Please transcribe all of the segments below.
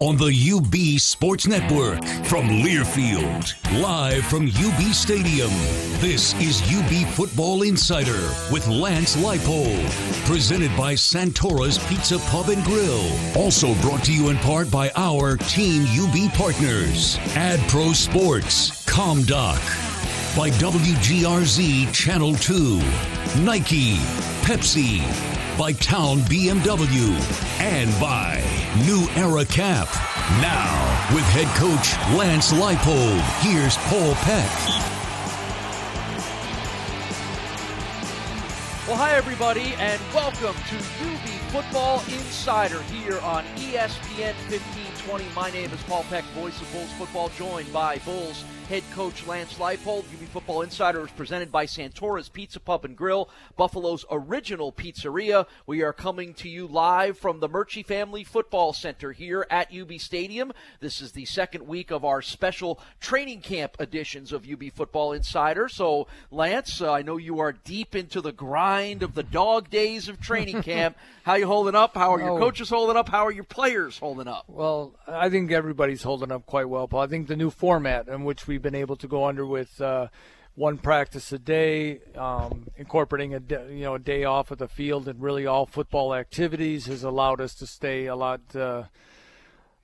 on the UB Sports Network from Learfield, live from UB Stadium. This is UB Football Insider with Lance Leipold, presented by Santora's Pizza Pub and Grill. Also brought to you in part by our Team UB partners, Ad Pro Sports, ComDoc, by WGRZ Channel 2, Nike, Pepsi, by Town BMW, and by New Era Cap. Now, with head coach Lance Leipold, here's Paul Peck. Well, hi, everybody, and welcome to UB Football Insider here on ESPN 1520. My name is Paul Peck, voice of Bulls football, joined by Bulls head coach Lance Leipold. UB Football Insider is presented by Santora's Pizza Pub and Grill, Buffalo's original pizzeria. We are coming to you live from the Murchie Family Football Center here at UB Stadium. This is the second week of our special training camp editions of UB Football Insider. So, Lance, uh, I know you are deep into the grind of the dog days of training camp. How you holding up? How are your Oh. coaches holding up? How are your players holding up? Well, I think everybody's holding up quite well, Paul. I think the new format in which we've been able to go under with uh, one practice a day, um, incorporating a day, you know a day off of the field and really all football activities has allowed us to stay a lot. Uh,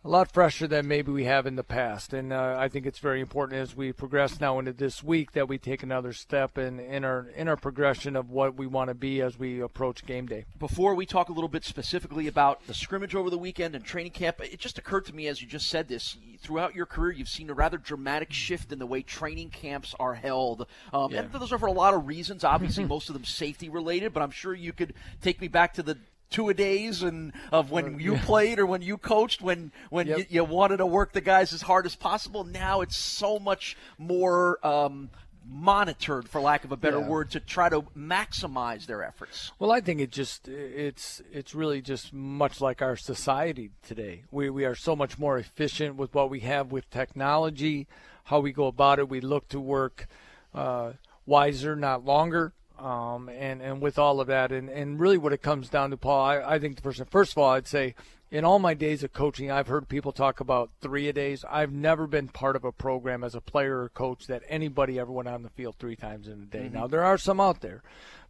a lot fresher than maybe we have in the past, and uh, I think it's very important as we progress now into this week that we take another step in, in our in our progression of what we want to be as we approach game day. before we talk a little bit specifically about the scrimmage over the weekend and training camp, it just occurred to me as you just said this. Throughout your career, you've seen a rather dramatic shift in the way training camps are held. Um, And those are for a lot of reasons. Obviously, most of them safety related, but I'm sure you could take me back to the two a days and of when you played or when you coached when when Yep. you, you wanted to work the guys as hard as possible now it's so much more um, monitored for lack of a better Yeah. word to try to maximize their efforts Well, I think it just it's it's really just much like our society today. We we are so much more efficient with what we have with technology, how we go about it. We look to work uh, wiser, not longer. Um, and, and with all of that, and, and really what it comes down to, Paul, I, I think the first, first of all, I'd say in all my days of coaching, I've heard people talk about three a days. I've never been part of a program as a player or coach that anybody ever went on the field three times in a day. Now there are some out there,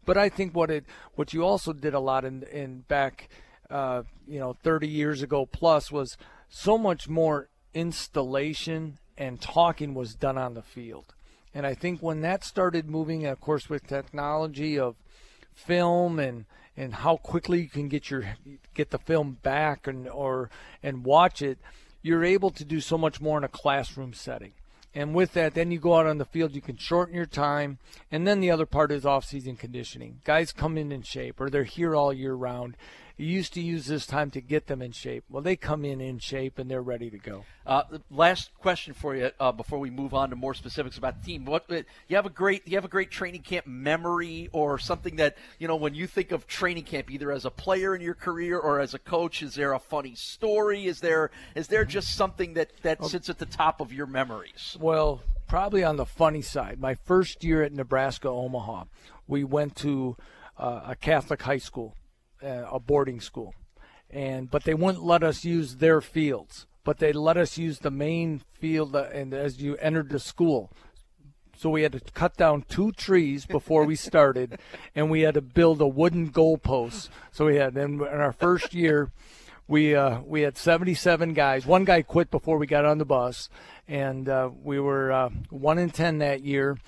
but I think what it what you also did a lot in in back, uh, you know, 30 years ago plus was so much more installation and talking was done on the field. And I think when that started moving, of course, with technology of film and and how quickly you can get your get the film back and or and watch it, you're able to do so much more in a classroom setting. And with that, then you go out on the field, you can shorten your time. And then the other part is off-season conditioning. Guys come in in shape, or they're here all year round. You used to use this time to get them in shape. Well, they come in in shape and they're ready to go. Uh, last question for you uh, before we move on to more specifics about the team. What uh, you have a great you have a great training camp memory or something that you know when you think of training camp, either as a player in your career or as a coach. Is there a funny story? Is there is there just something that that sits at the top of your memories? Well, probably on the funny side. My first year at Nebraska Omaha, we went to uh, a Catholic high school, uh, a boarding school, and but they wouldn't let us use their fields, but they let us use the main field, uh, and as you entered the school. So we had to cut down two trees before we started, and we had to build a wooden goalpost. So we had in, in our first year, we uh, we had 77 guys. One guy quit before we got on the bus, and uh, we were uh, one in ten that year.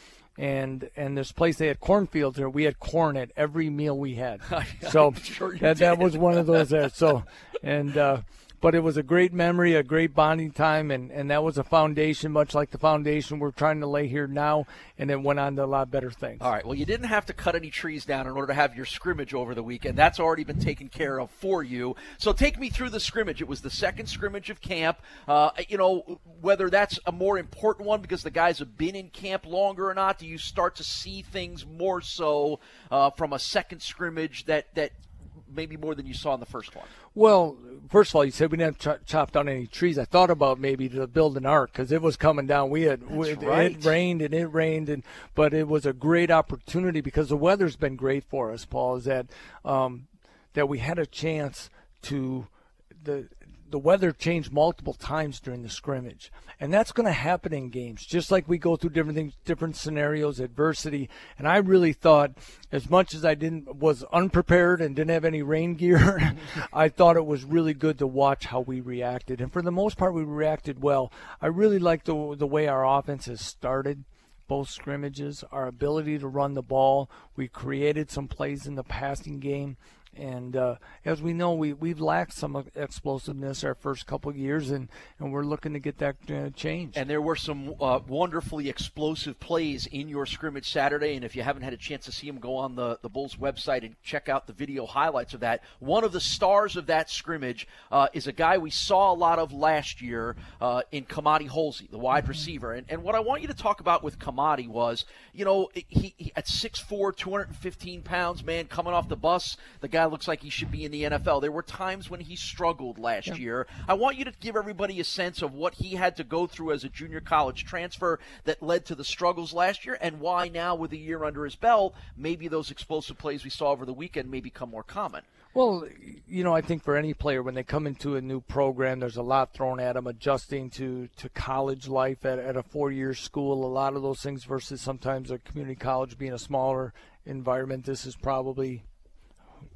And and this place they had cornfields there. We had corn at every meal we had. So sure that that was one of those there. So and uh, but it was a great memory, a great bonding time, and, and that was a foundation, much like the foundation we're trying to lay here now, and it went on to a lot better things. All right. Well, you didn't have to cut any trees down in order to have your scrimmage over the weekend. That's already been taken care of for you. So take me through the scrimmage. It was the second scrimmage of camp. Uh, you know, whether that's a more important one because the guys have been in camp longer or not, do you start to see things more so uh, from a second scrimmage that that maybe more than you saw in the first one? Well, first of all, you said we didn't ch- chop down any trees. I thought about maybe to build an ark because it was coming down. We had we, right. it rained and it rained, and but it was a great opportunity because the weather's been great for us. Paul is that um, that we had a chance to the the weather changed multiple times during the scrimmage, and that's going to happen in games, just like we go through different things, different scenarios, adversity. And I really thought, as much as I didn't was unprepared and didn't have any rain gear, I thought it was really good to watch how we reacted. And for the most part, we reacted well. I really like the the way our offense has started both scrimmages, our ability to run the ball. We created some plays in the passing game. And uh, as we know, we we've lacked some explosiveness our first couple of years, and, and we're looking to get that uh, changed. And there were some uh, wonderfully explosive plays in your scrimmage Saturday. And if you haven't had a chance to see them, go on the the Bulls website and check out the video highlights of that. One of the stars of that scrimmage uh, is a guy we saw a lot of last year uh, in Kamathi Holsey, the wide mm-hmm. receiver. And and what I want you to talk about with Kamathi was, you know, he, he at 6'4", 215 pounds, man, coming off the bus, the guy guy looks like he should be in the NFL. There were times when he struggled last yeah. year. I want you to give everybody a sense of what he had to go through as a junior college transfer that led to the struggles last year and why now with a year under his belt, maybe those explosive plays we saw over the weekend may become more common. Well, you know, I think for any player when they come into a new program, there's a lot thrown at them, adjusting to, to college life at, at a four-year school. A lot of those things versus sometimes a community college being a smaller environment. This is probably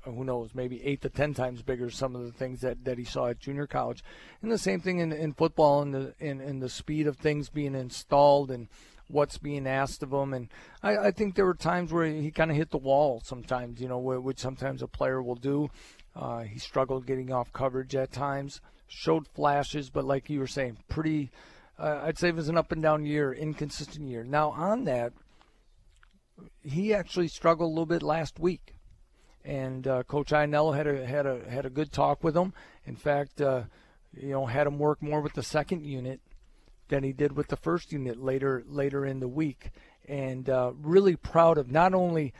who knows, maybe eight to ten times bigger. Some of the things that, that he saw at junior college, and the same thing in, in football and the in, in the speed of things being installed and what's being asked of him. And I, I think there were times where he kind of hit the wall. Sometimes, you know, which sometimes a player will do. Uh, he struggled getting off coverage at times. Showed flashes, but like you were saying, pretty. Uh, I'd say it was an up and down year, inconsistent year. Now on that, he actually struggled a little bit last week and uh, Coach Ianello had a had a had a good talk with him. In fact, uh, you know, had him work more with the second unit than he did with the first unit later later in the week, and uh, really proud of not only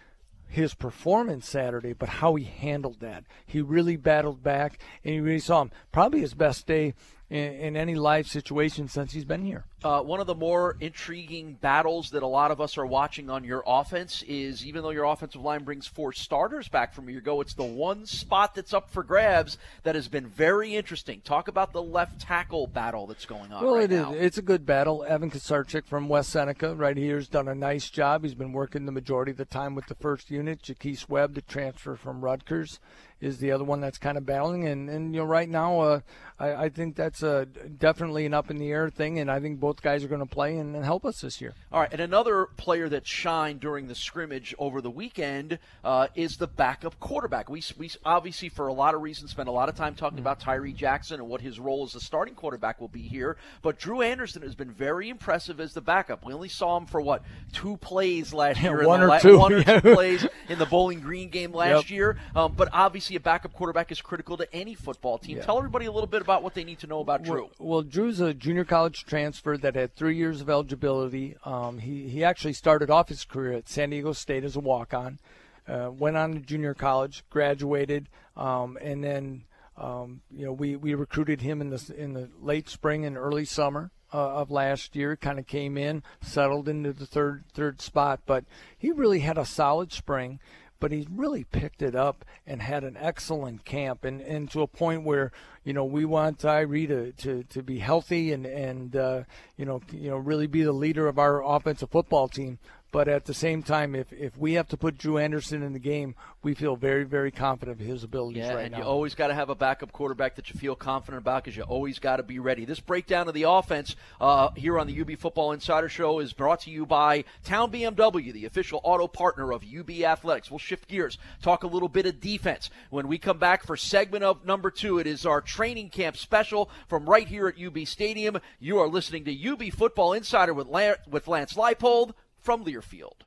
his performance Saturday, but how he handled that. He really battled back, and you really saw him probably his best day in, in any live situation since he's been here. Uh, one of the more intriguing battles that a lot of us are watching on your offense is even though your offensive line brings four starters back from a year ago, it's the one spot that's up for grabs that has been very interesting. Talk about the left tackle battle that's going on. Well, right it is. It's a good battle. Evin Ksiezarczyk from West Seneca right here has done a nice job. He's been working the majority of the time with the first unit. Jaquise Webb, the transfer from Rutgers, is the other one that's kind of battling. And, and you know, right now, uh, I, I, think that's a, definitely an up in the air thing. And I think both guys are going to play and, and, help us this year. All right. And another player that shined during the scrimmage over the weekend uh, is the backup quarterback. We, we obviously, for a lot of reasons, spent a lot of time talking mm-hmm. about Tyree Jackson and what his role as a starting quarterback will be here. But Drew Anderson has been very impressive as the backup. We only saw him for what two plays last year, one or la- two, one or two plays in the Bowling Green game last yep. year. Um, but obviously, a backup quarterback is critical to any football team. Yeah. Tell everybody a little bit about what they need to know about Drew. Well, well, Drew's a junior college transfer that had three years of eligibility. Um, he he actually started off his career at San Diego State as a walk-on. Uh, went on to junior college, graduated, um, and then um, you know we, we recruited him in the in the late spring and early summer uh, of last year. Kind of came in, settled into the third third spot, but he really had a solid spring but he's really picked it up and had an excellent camp and, and to a point where you know we want Tyree to, to, to be healthy and and uh, you know you know really be the leader of our offensive football team but at the same time, if, if we have to put Drew Anderson in the game, we feel very, very confident of his abilities yeah, right and now. you always got to have a backup quarterback that you feel confident about because you always got to be ready. This breakdown of the offense uh, here on the UB Football Insider Show is brought to you by Town BMW, the official auto partner of UB Athletics. We'll shift gears, talk a little bit of defense. When we come back for segment of number two, it is our training camp special from right here at UB Stadium. You are listening to UB Football Insider with, with Lance Leipold from Learfield.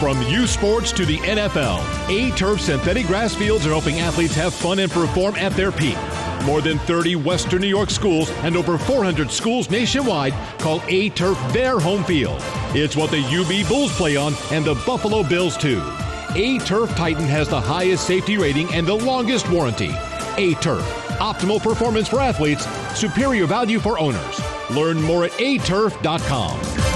From U Sports to the NFL, A Turf synthetic grass fields are helping athletes have fun and perform at their peak. More than 30 Western New York schools and over 400 schools nationwide call A Turf their home field. It's what the UB Bulls play on and the Buffalo Bills too. A Turf Titan has the highest safety rating and the longest warranty. A Turf, optimal performance for athletes, superior value for owners. Learn more at aturf.com.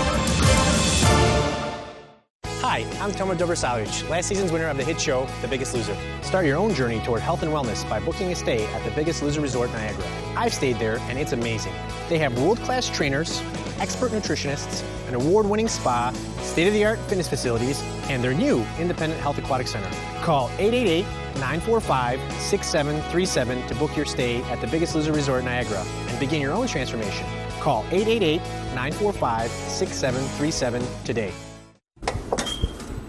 Hi, I'm Toma Dobrosavljevic, last season's winner of the hit show, The Biggest Loser. Start your own journey toward health and wellness by booking a stay at The Biggest Loser Resort Niagara. I've stayed there, and it's amazing. They have world-class trainers, expert nutritionists, an award-winning spa, state-of-the-art fitness facilities, and their new independent health aquatic center. Call 888-945-6737 to book your stay at The Biggest Loser Resort Niagara and begin your own transformation. Call 888-945-6737 today.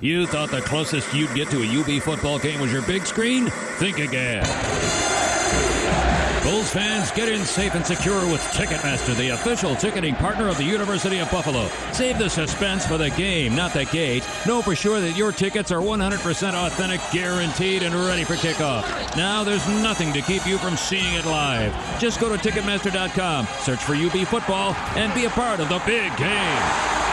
You thought the closest you'd get to a UB football game was your big screen? Think again. Bulls fans, get in safe and secure with Ticketmaster, the official ticketing partner of the University of Buffalo. Save the suspense for the game, not the gate. Know for sure that your tickets are 100% authentic, guaranteed, and ready for kickoff. Now there's nothing to keep you from seeing it live. Just go to Ticketmaster.com, search for UB football, and be a part of the big game.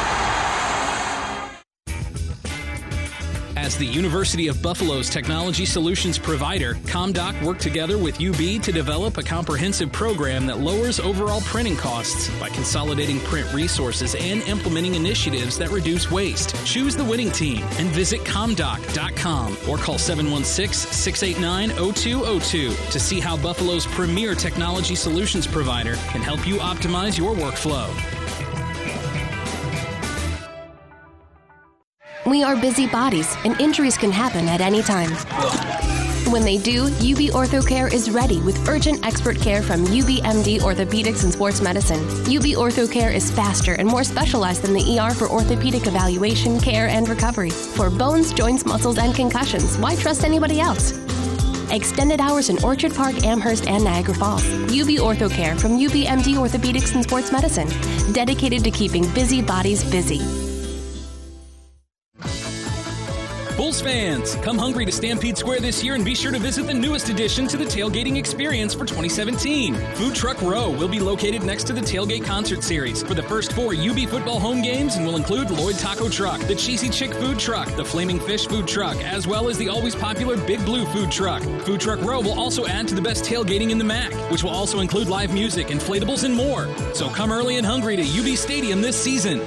As the University of Buffalo's technology solutions provider, ComDoc worked together with UB to develop a comprehensive program that lowers overall printing costs by consolidating print resources and implementing initiatives that reduce waste. Choose the winning team and visit comdoc.com or call 716 689 0202 to see how Buffalo's premier technology solutions provider can help you optimize your workflow. We are busy bodies, and injuries can happen at any time. When they do, UB OrthoCare is ready with urgent expert care from UBMD Orthopedics and Sports Medicine. UB OrthoCare is faster and more specialized than the ER for orthopedic evaluation, care, and recovery. For bones, joints, muscles, and concussions, why trust anybody else? Extended hours in Orchard Park, Amherst, and Niagara Falls. UB OrthoCare from UBMD Orthopedics and Sports Medicine, dedicated to keeping busy bodies busy. Bulls fans, come hungry to Stampede Square this year and be sure to visit the newest addition to the tailgating experience for 2017. Food Truck Row will be located next to the Tailgate Concert Series for the first four UB football home games and will include Lloyd Taco Truck, the Cheesy Chick Food Truck, the Flaming Fish Food Truck, as well as the always popular Big Blue Food Truck. Food Truck Row will also add to the best tailgating in the MAC, which will also include live music, inflatables, and more. So come early and hungry to UB Stadium this season.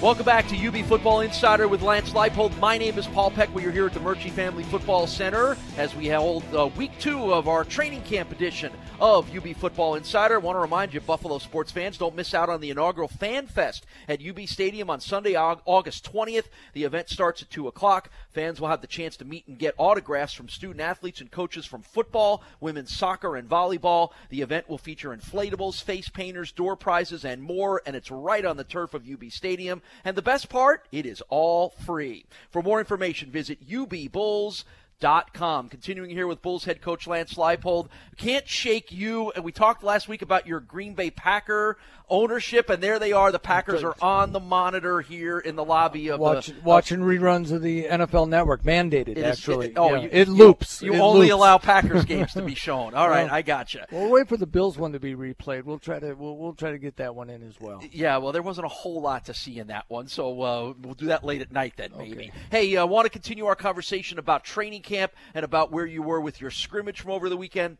Welcome back to UB Football Insider with Lance Leipold. My name is Paul Peck. We are here at the Murchie Family Football Center as we hold uh, week two of our training camp edition of UB Football Insider. I want to remind you, Buffalo sports fans, don't miss out on the inaugural Fan Fest at UB Stadium on Sunday, August 20th. The event starts at 2 o'clock. Fans will have the chance to meet and get autographs from student athletes and coaches from football, women's soccer, and volleyball. The event will feature inflatables, face painters, door prizes, and more, and it's right on the turf of UB Stadium. And the best part, it is all free. For more information, visit UBBulls.com com. Continuing here with Bulls head coach Lance Leipold. Can't shake you. And we talked last week about your Green Bay Packer ownership, and there they are. The Packers are on the monitor here in the lobby of Watch, the, watching reruns of the NFL Network, mandated is- actually. it- oh, Yeah. you- it loops. You It only loops. allow Packers games to be shown. All right, Well, I gotcha. We'll wait for the Bills one to be replayed. We'll try to we'll, we'll try to get that one in as well. Yeah, well, there wasn't a whole lot to see in that one, so uh, we'll do that late at night then, maybe. Hey, I uh, want to continue our conversation about training camp and about where you were with your scrimmage from over the weekend.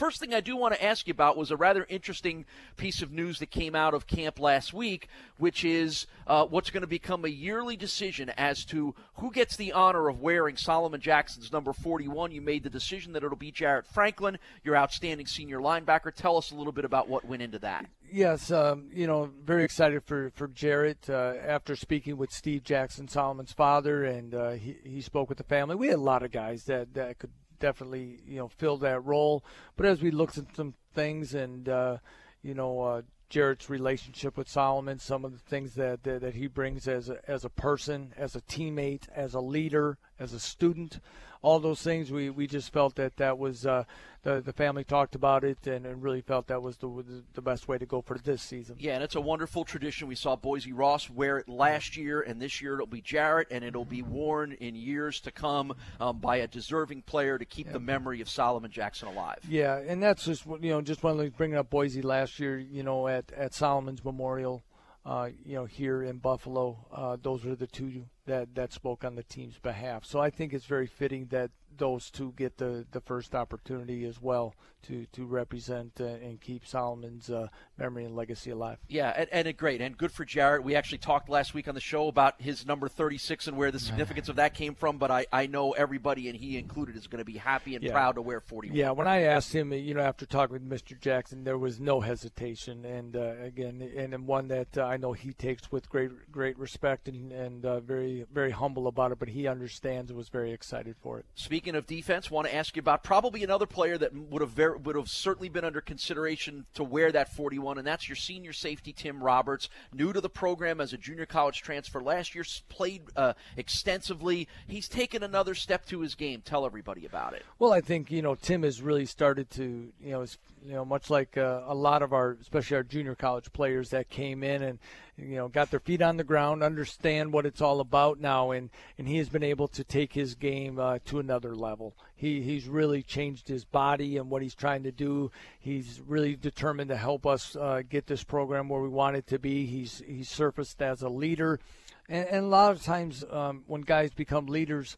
First thing I do want to ask you about was a rather interesting piece of news that came out of camp last week, which is uh, what's going to become a yearly decision as to who gets the honor of wearing Solomon Jackson's number 41. You made the decision that it'll be Jarrett Franklin, your outstanding senior linebacker. Tell us a little bit about what went into that. Yes, um, you know, very excited for for Jarrett. Uh, after speaking with Steve Jackson, Solomon's father, and uh, he he spoke with the family. We had a lot of guys that that could definitely you know fill that role. But as we looked at some things, and uh, you know. Uh, Jarrett's relationship with Solomon, some of the things that, that, that he brings as a, as a person, as a teammate, as a leader, as a student, all those things. We, we just felt that that was uh, the the family talked about it and, and really felt that was the the best way to go for this season. Yeah, and it's a wonderful tradition. We saw Boise Ross wear it last year, and this year it'll be Jarrett, and it'll be worn in years to come um, by a deserving player to keep the memory of Solomon Jackson alive. Yeah, and that's just you know just one of those bringing up Boise last year. You know at at Solomon's Memorial, uh, you know here in Buffalo, uh, those were the two that that spoke on the team's behalf. So I think it's very fitting that those two get the, the first opportunity as well to to represent uh, and keep Solomon's uh, memory and legacy alive. Yeah, and, and great and good for Jarrett. We actually talked last week on the show about his number 36 and where the significance of that came from. But I, I know everybody, and he included, is going to be happy and Yeah. proud to wear 41. Yeah, when I asked him, you know, after talking with Mr. Jackson, there was no hesitation, and uh, again, and, and one that uh, I know he takes with great great respect and and uh, very very humble about it. But he understands and was very excited for it. Speaking of defense, want to ask you about probably another player that would have very, would have certainly been under consideration to wear that 41, and that's your senior safety Tim Roberts, new to the program as a junior college transfer. Last year played uh, extensively. He's taken another step to his game. Tell everybody about it. Well, I think you know Tim has really started to you know you know much like uh, a lot of our especially our junior college players that came in and you know got their feet on the ground, understand what it's all about now, and and he has been able to take his game uh, to another level. He he's really changed his body and what he's trying to do. He's really determined to help us uh, get this program where we want it to be. He's he's surfaced as a leader. And, and a lot of times, um, when guys become leaders,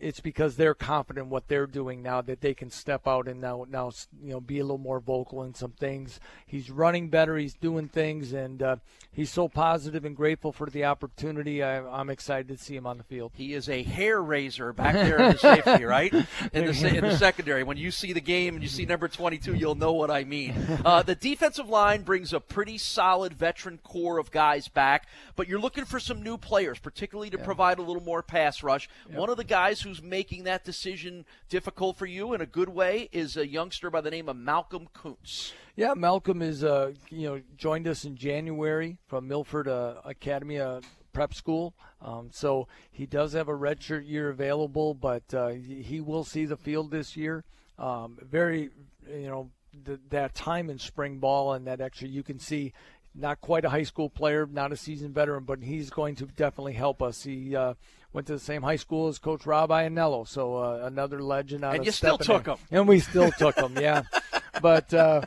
it's because they're confident in what they're doing now that they can step out and now now you know be a little more vocal in some things. He's running better. He's doing things, and uh, he's so positive and grateful for the opportunity. I, I'm excited to see him on the field. He is a hair raiser back there in the safety, right? In the, in the secondary. When you see the game and you see number 22, you'll know what I mean. Uh, the defensive line brings a pretty solid veteran core of guys back, but you're looking for some new players, particularly to provide a little more pass rush. One of the guys who's making that decision difficult for you in a good way is a youngster by the name of Malcolm Koonce. Yeah, Malcolm is uh, you know joined us in January from Milford uh, Academy uh, Prep School. Um, so he does have a redshirt year available, but uh, he will see the field this year. Um, very, you know, th- that time in spring ball and that actually you can see. Not quite a high school player, not a seasoned veteran, but he's going to definitely help us. He uh, went to the same high school as Coach Rob Ianello, so uh, another legend. Out And of you still took him. and we still took him. Yeah, but uh,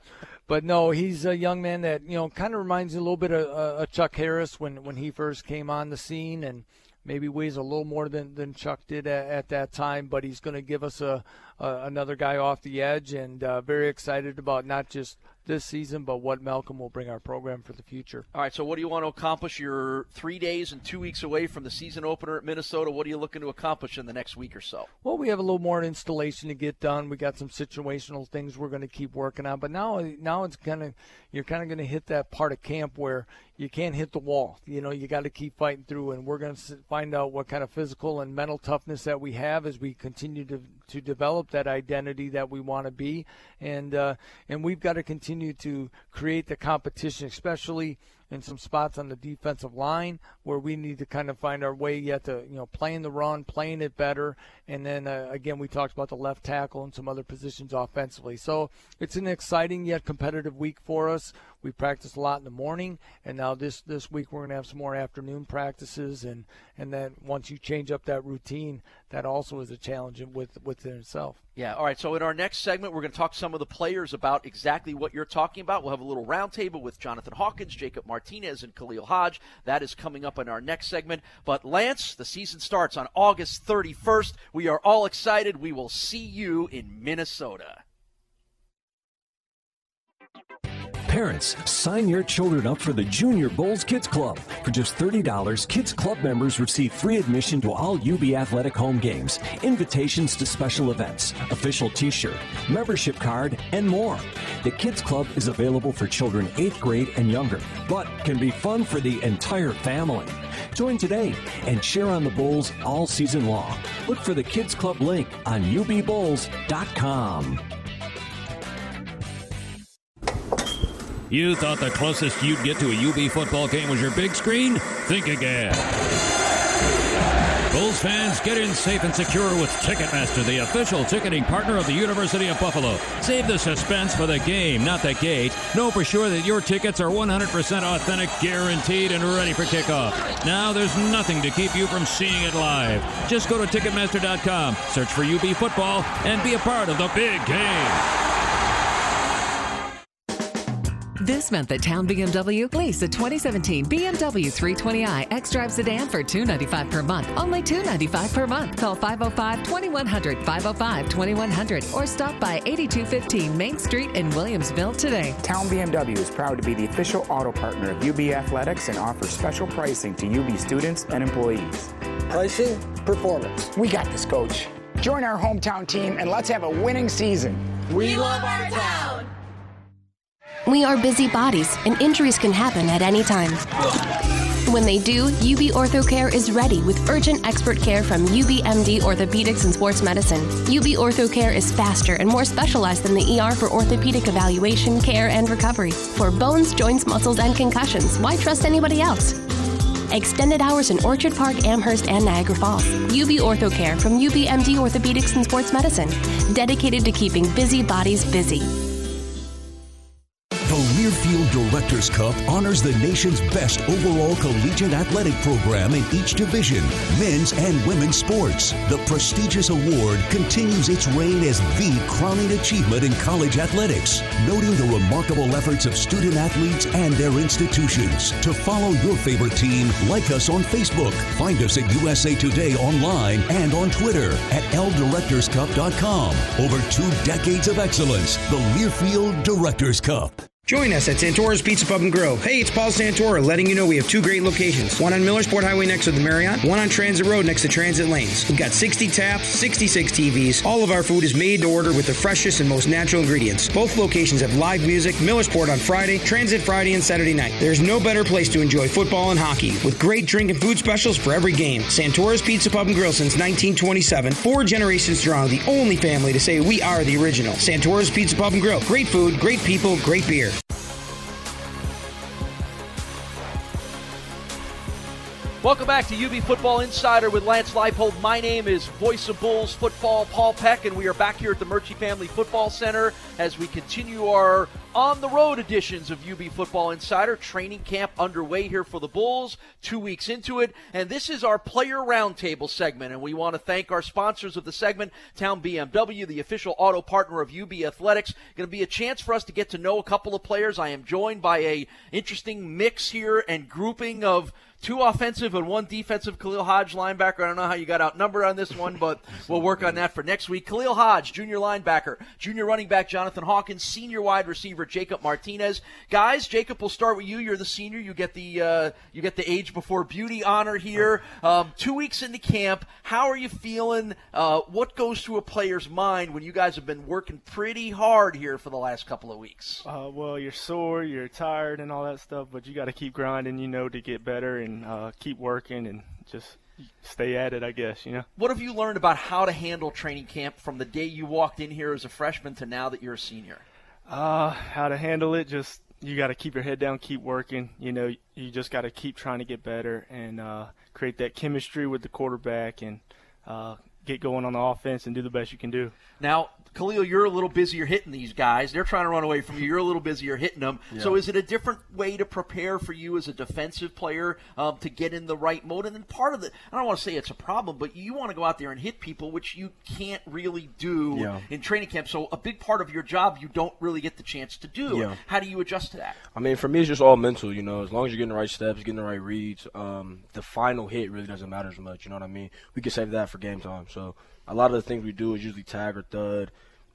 but no, he's a young man that you know kind of reminds you a little bit of uh, of Chuck Harris when when he first came on the scene, and maybe weighs a little more than, than Chuck did at, at that time. But he's going to give us a, a another guy off the edge, and uh, very excited about not just this season, but what Malcolm will bring our program for the future. All right, so what do you want to accomplish? You're three days and two weeks away from the season opener at Minnesota. What are you looking to accomplish in the next week or so? Well, we have a little more installation to get done. We got some situational things we're going to keep working on, but now now it's kind of you're kind of going to hit that part of camp where you can't hit the wall. You know, you got to keep fighting through, and we're going to find out what kind of physical and mental toughness that we have as we continue to to develop that identity that we want to be, and uh, and we've got to continue to create the competition, especially in some spots on the defensive line where we need to kind of find our way yet to you know playing the run, playing it better, and then uh, again we talked about the left tackle and some other positions offensively. So it's an exciting yet competitive week for us. We practice a lot in the morning, and now this this week we're going to have some more afternoon practices, and and then once you change up that routine, that also is a challenge with within itself. Yeah, all right. So in our next segment, we're going to talk to some of the players about exactly what you're talking about. We'll have a little roundtable with Jonathan Hawkins, Jacob Martinez, and Khalil Hodge. That is coming up in our next segment. But Lance, the season starts on August 31st. We are all excited. We will see you in Minnesota. Parents, sign your children up for the Junior Bulls Kids Club. For just $30, Kids Club members receive free admission to all UB Athletic home games, invitations to special events, official t shirt, membership card, and more. The Kids Club is available for children 8th grade and younger, but can be fun for the entire family. Join today and share on the Bulls all season long. Look for the Kids Club link on ubbulls.com. You thought the closest you'd get to a UB football game was your big screen? Think again. Bulls fans, get in safe and secure with Ticketmaster, the official ticketing partner of the University of Buffalo. Save the suspense for the game, not the gate. Know for sure that your tickets are 100% authentic, guaranteed, and ready for kickoff. Now there's nothing to keep you from seeing it live. Just go to Ticketmaster.com, search for UB football, and be a part of the big game. This month at Town BMW, lease a 2017 BMW 320i X-Drive sedan for 295 per month. Only 295 per month. Call 505-2100, 505-2100, or stop by 8215 Main Street in Williamsville today. Town BMW is proud to be the official auto partner of UB Athletics and offers special pricing to UB students and employees. Pricing, performance. We got this, coach. Join our hometown team and let's have a winning season. We love our town. We are busy bodies, and injuries can happen at any time. When they do, UB OrthoCare is ready with urgent expert care from UBMD Orthopedics and Sports Medicine. UB OrthoCare is faster and more specialized than the ER for orthopedic evaluation, care, and recovery. For bones, joints, muscles, and concussions, why trust anybody else? Extended hours in Orchard Park, Amherst, and Niagara Falls. UB OrthoCare from UBMD Orthopedics and Sports Medicine, dedicated to keeping busy bodies busy. Learfield Directors Cup honors the nation's best overall collegiate athletic program in each division, men's and women's sports. The prestigious award continues its reign as the crowning achievement in college athletics, noting the remarkable efforts of student athletes and their institutions. To follow your favorite team, like us on Facebook, find us at USA Today online and on Twitter at ldirectorscup.com. Over two decades of excellence, the Learfield Directors Cup. Join us at Santora's Pizza Pub and Grill. Hey, it's Paul Santora letting you know we have two great locations. One on Millersport Highway next to the Marriott, one on Transit Road next to Transit Lanes. We've got 60 taps, 66 TVs. All of our food is made to order with the freshest and most natural ingredients. Both locations have live music, Millersport on Friday, Transit Friday and Saturday night. There's no better place to enjoy football and hockey with great drink and food specials for every game. Santora's Pizza Pub and Grill since 1927. Four generations strong, the only family to say we are the original. Santora's Pizza Pub and Grill. Great food, great people, great beer. Welcome back to UB Football Insider with Lance Leipold. My name is Voice of Bulls Football Paul Peck, and we are back here at the Murchie Family Football Center as we continue our on the road editions of UB Football Insider. Training camp underway here for the Bulls, two weeks into it, and this is our player roundtable segment. And we want to thank our sponsors of the segment, Town BMW, the official auto partner of UB Athletics. Going to be a chance for us to get to know a couple of players. I am joined by a interesting mix here and grouping of two offensive and one defensive Khalil Hodge linebacker. I don't know how you got outnumbered on this one, but we'll work on that for next week. Khalil Hodge, junior linebacker, junior running back Jonathan Hawkins, senior wide receiver Jacob Martinez. Guys, Jacob, we'll start with you. You're the senior. You get the uh, you get the age before beauty honor here. Um, two weeks into camp, how are you feeling? Uh, what goes through a player's mind when you guys have been working pretty hard here for the last couple of weeks? Uh, well, you're sore, you're tired, and all that stuff, but you got to keep grinding, you know, to get better and and uh, keep working and just stay at it, I guess, you know. What have you learned about how to handle training camp from the day you walked in here as a freshman to now that you're a senior? Uh, how to handle it, just you got to keep your head down, keep working. You know, you just got to keep trying to get better and uh, create that chemistry with the quarterback and uh, get going on the offense and do the best you can do. Now, Khalil, you're a little busier hitting these guys. They're trying to run away from you. You're a little busier hitting them. Yeah. So, is it a different way to prepare for you as a defensive player um, to get in the right mode? And then part of the, I don't want to say it's a problem, but you want to go out there and hit people, which you can't really do yeah. in training camp. So, a big part of your job you don't really get the chance to do. Yeah. How do you adjust to that? I mean, for me, it's just all mental. You know, as long as you're getting the right steps, getting the right reads, um, the final hit really doesn't matter as much. You know what I mean? We can save that for game time. So, a lot of the things we do is usually tag or thud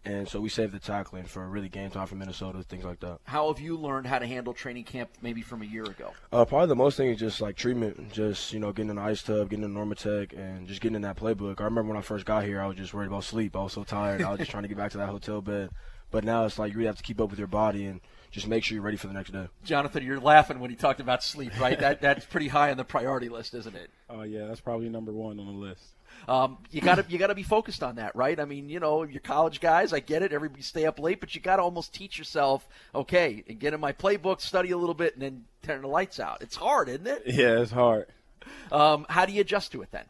and so we save the tackling for really game time for Minnesota, things like that. How have you learned how to handle training camp maybe from a year ago? Uh, probably the most thing is just like treatment, just you know getting in the ice tub, getting in Normatec, and just getting in that playbook. I remember when I first got here, I was just worried about sleep. I was so tired. I was just trying to get back to that hotel bed. But now it's like you really have to keep up with your body and just make sure you're ready for the next day. Jonathan, you're laughing when he talked about sleep, right? that that's pretty high on the priority list, isn't it? Oh uh, yeah, that's probably number one on the list. Um, you got to you got to be focused on that, right? I mean, you know, you're college guys. I get it. Everybody stay up late, but you got to almost teach yourself, okay, and get in my playbook, study a little bit, and then turn the lights out. It's hard, isn't it? Yeah, it's hard. Um, how do you adjust to it then?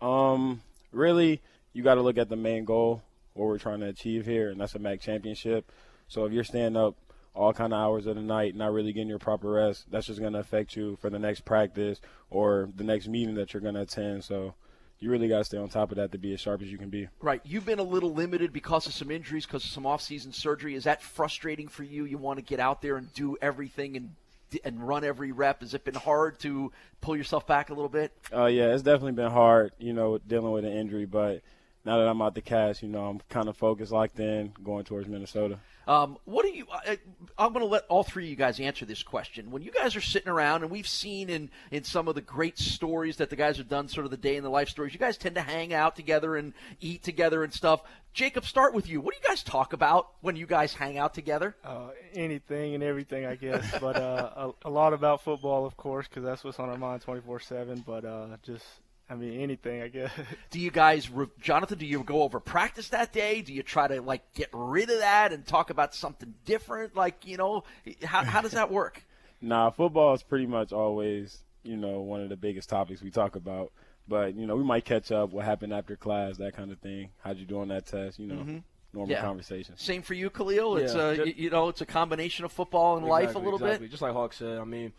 Um, really, you got to look at the main goal, what we're trying to achieve here, and that's a MAC championship. So if you're staying up all kind of hours of the night, not really getting your proper rest, that's just going to affect you for the next practice or the next meeting that you're going to attend. So you really got to stay on top of that to be as sharp as you can be. Right. You've been a little limited because of some injuries, because of some off-season surgery. Is that frustrating for you? You want to get out there and do everything and and run every rep. Has it been hard to pull yourself back a little bit? Uh, yeah, it's definitely been hard, you know, dealing with an injury. But now that I'm out the cast, you know, I'm kind of focused, locked in, going towards Minnesota. Um, what do you? I, I'm going to let all three of you guys answer this question. When you guys are sitting around, and we've seen in in some of the great stories that the guys have done, sort of the day in the life stories, you guys tend to hang out together and eat together and stuff. Jacob, start with you. What do you guys talk about when you guys hang out together? Uh, anything and everything, I guess, but uh, a, a, lot about football, of course, because that's what's on our mind 24/7. But uh, just I mean, anything, I guess. Do you guys, Jonathan? Do you go over practice that day? Do you try to like get rid of that and talk about something different? Like, you know, how how does that work? nah, football is pretty much always, you know, one of the biggest topics we talk about. But you know, we might catch up. What happened after class? That kind of thing. How'd you do on that test? You know. Mm-hmm normal yeah. conversation. Same for you, Khalil. It's yeah. a you know it's a combination of football and exactly, life a little exactly. bit. Just like Hawk said, I mean,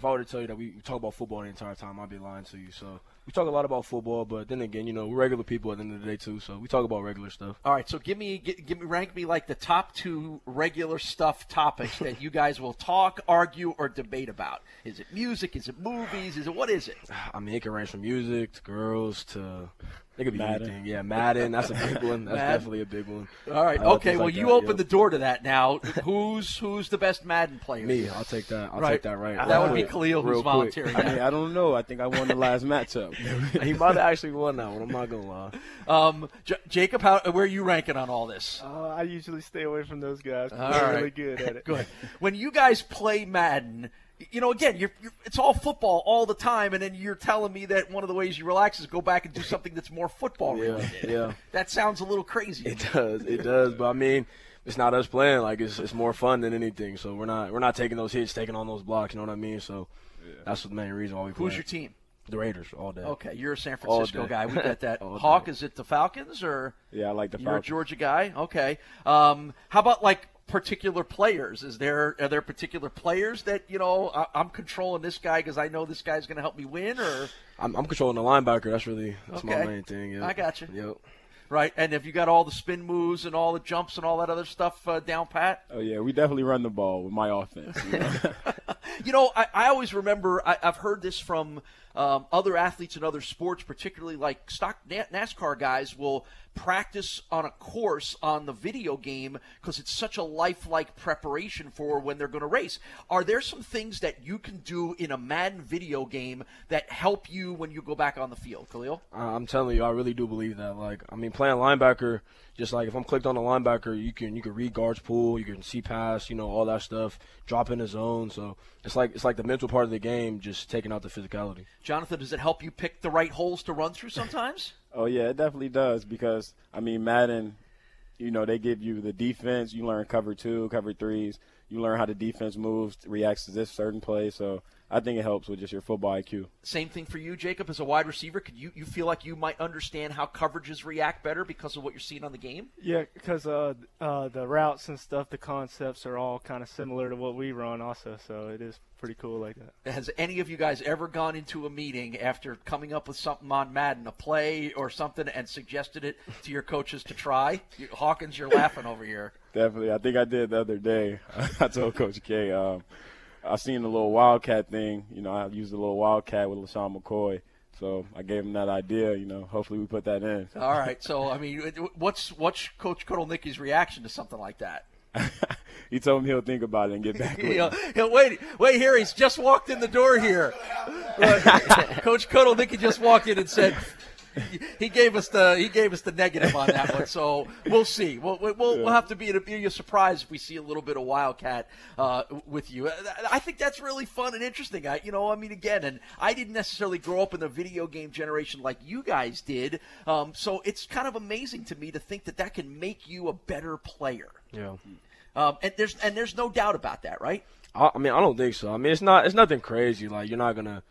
if I were to tell you that we talk about football the entire time, I'd be lying to you. So we talk a lot about football, but then again, you know, we're regular people at the end of the day too. So we talk about regular stuff. All right, so give me give, give me rank me like the top two regular stuff topics that you guys will talk, argue, or debate about. Is it music? Is it movies? Is it what is it? I mean, it can range from music to girls to it could be Madden. anything. Yeah, Madden. That's a big one. That's Madden. definitely a big one. All right. Uh, okay. Well, like you that, open yep. the door to that now. who's who's the best Madden player? Me. I'll take that. I'll right. take that right. That right. would be Khalil who's volunteering. I, mean, I don't know. I think I won the last matchup. he might have actually won that one. I'm not gonna lie. Um, J- Jacob, how, where are you ranking on all this? Uh, I usually stay away from those guys. All they're really good at it. good. When you guys play Madden you know, again, you're, you're, it's all football all the time, and then you're telling me that one of the ways you relax is go back and do something that's more football related. Yeah, yeah. That sounds a little crazy. It does, it does. But I mean, it's not us playing. Like it's it's more fun than anything. So we're not we're not taking those hits, taking on those blocks. You know what I mean? So yeah. that's the main reason why we. Who's your team? The Raiders all day. Okay, you're a San Francisco guy. We got that. Hawk, is it the Falcons or? Yeah, I like the Falcons. You're a Georgia guy. Okay. Um, how about like particular players? Is there are there particular players that you know I, am controlling this guy because I know this guy's going to help me win, or I'm, I'm, controlling the linebacker. That's really that's okay. my main thing. Yep. I got you. Yep. Right, and if you got all the spin moves and all the jumps and all that other stuff uh, down pat? Oh yeah, we definitely run the ball with my offense. You know, you know I, I, always remember I, have heard this from um, other athletes in other sports, particularly like stock NASCAR guys will practice on a course on the video game because it's such a lifelike preparation for when they're going to race. Are there some things that you can do in a Madden video game that help you when you go back on the field, Khalil? Uh, I'm telling you, I really do believe that. Like, I mean, playing linebacker, just like if I'm clicked on the linebacker, you can you can read guards pool, you can see pass, you know, all that stuff, drop in the zone. So it's like it's like the mental part of the game, just taking out the physicality. Jonathan, does it help you pick the right holes to run through sometimes? Oh yeah, it definitely does because I mean Madden, you know they give you the defense. You learn cover two, cover threes. You learn how the defense moves, reacts to this certain play. So I think it helps with just your football IQ. Same thing for you, Jacob, as a wide receiver. Could you you feel like you might understand how coverages react better because of what you're seeing on the game? Yeah, because uh, uh, the routes and stuff, the concepts are all kind of similar to what we run, also. So it is pretty cool like that. Has any of you guys ever gone into a meeting after coming up with something on Madden, a play or something, and suggested it to your coaches to try? Hawkins, you're laughing over here. Definitely, I think I did the other day. I told Coach K. Um, I seen the little Wildcat thing. You know, I used a little Wildcat with LeSean McCoy. So I gave him that idea. You know, hopefully we put that in. All right. So I mean, what's what's Coach Kotelnicki's reaction to something like that? he told me he'll think about it and get back. With he'll, he'll, wait, wait here. He's just walked in the door here. Coach Kotelnicki just walked in and said, he gave us the he gave us the negative on that one. So we'll see. We'll we'll, we'll have to be be a surprise if we see a little bit of Wildcat uh, with you. I think that's really fun and interesting. I you know I mean again, and I didn't necessarily grow up in the video game generation like you guys did. Um, so it's kind of amazing to me to think that that can make you a better player. Yeah. Um, and there's and there's no doubt about that, right? I, I mean, I don't think so. I mean, it's not it's nothing crazy. Like you're not gonna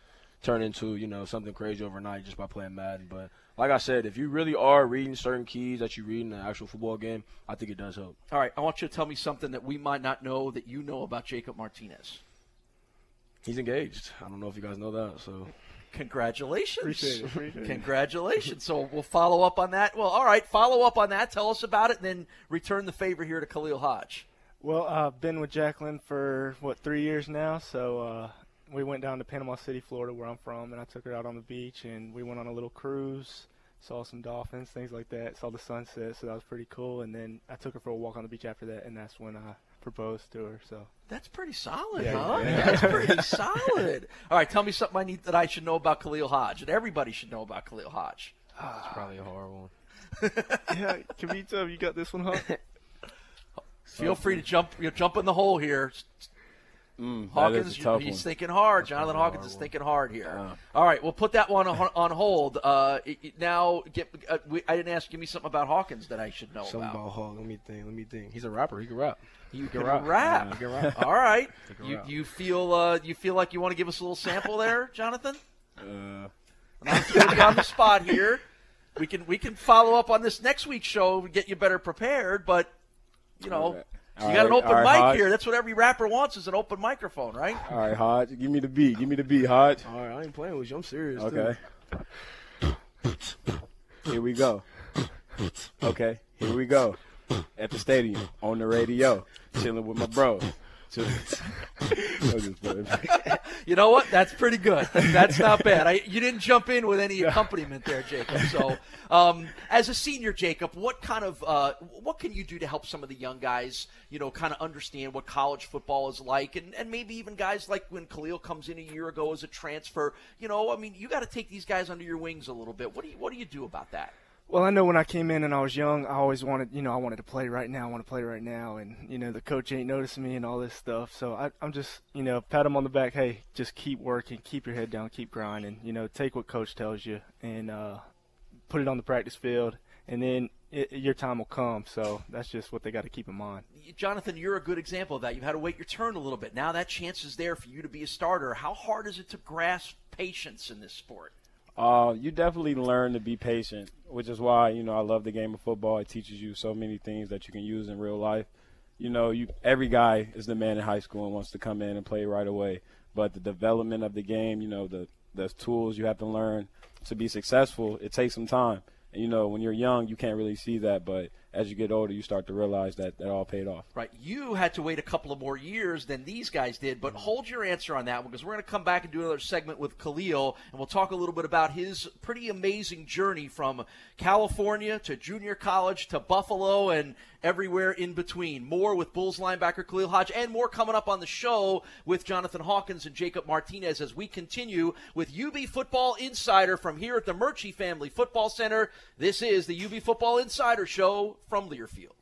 turn into you know something crazy overnight just by playing Madden. But like I said, if you really are reading certain keys that you read in the actual football game, I think it does help. All right, I want you to tell me something that we might not know that you know about Jacob Martinez. He's engaged. I don't know if you guys know that. So Congratulations. Appreciate it, appreciate it. Congratulations. So we'll follow up on that. Well, all right, follow up on that. Tell us about it, and then return the favor here to Khalil Hodge. Well, I've been with Jacqueline for what three years now. So uh, we went down to Panama City, Florida, where I'm from, and I took her out on the beach, and we went on a little cruise, saw some dolphins, things like that, saw the sunset, so that was pretty cool. And then I took her for a walk on the beach after that, and that's when I proposed to her. So That's pretty solid, Yeah, huh? yeah. That's pretty solid. All right, tell me something I need that I should know about Khalil Hodge, and everybody should know about Khalil Hodge. It's probably a horrible one. yeah, can we tell you got this one, huh? Feel free to jump. You know, jump in the hole here. Mm, Hawkins, is he's one. thinking hard. Jonathan Hawkins is thinking hard here. All right, we'll put that one on, on hold. Uh, it- it- now, get, uh, we, I didn't ask. Give me something about Hawkins that I should know Something about. about Hawk. Let me think. Let me think. He's a rapper. He can rap. You can rap. Yeah, can rap. All right. You rap. you feel uh, you feel like you want to give us a little sample there, Jonathan? Uh, I'm putting you on the spot here. We can we can follow up on this next week's show and get you better prepared, but you know. All right. You All got an open all right, mic Hodge. here. That's what every rapper wants is an open microphone, right? All right, Hodge, give me the beat. Give me the beat, Hodge. All right, I ain't playing with you. I'm serious. Okay. Here we go. Okay, here we go. At the stadium, on the radio, chilling with my bro. Chilling. I was just playing. You know what? That's pretty good. That's not bad. I, you didn't jump in with any accompaniment there, Jacob. So, um, as a senior, Jacob, what kind of uh, what can you do to help some of the young guys, you know, kind of understand what college football is like, and, and maybe even guys like when Khalil comes in a year ago as a transfer. You know, I mean, you got to take these guys under your wings a little bit. What do you what do you do about that? Well, I know when I came in and I was young, I always wanted, you know, I wanted to play right now. I want to play right now, and you know, the coach ain't noticing me and all this stuff. So I, I'm just, you know, pat him on the back. Hey, just keep working, keep your head down, keep grinding. You know, take what coach tells you and uh, put it on the practice field, and then it, your time will come. So that's just what they got to keep in mind. Jonathan, you're a good example of that. You've had to wait your turn a little bit. Now that chance is there for you to be a starter. How hard is it to grasp patience in this sport? Uh, you definitely learn to be patient, which is why you know I love the game of football. It teaches you so many things that you can use in real life. You know, you every guy is the man in high school and wants to come in and play right away. But the development of the game, you know, the the tools you have to learn to be successful, it takes some time. And you know, when you're young, you can't really see that, but as you get older, you start to realize that that all paid off. Right. You had to wait a couple of more years than these guys did, but mm-hmm. hold your answer on that one because we're going to come back and do another segment with Khalil, and we'll talk a little bit about his pretty amazing journey from California to junior college to Buffalo and everywhere in between. More with Bulls linebacker Khalil Hodge, and more coming up on the show with Jonathan Hawkins and Jacob Martinez as we continue with UB Football Insider from here at the Murchie Family Football Center. This is the UB Football Insider Show from Learfield.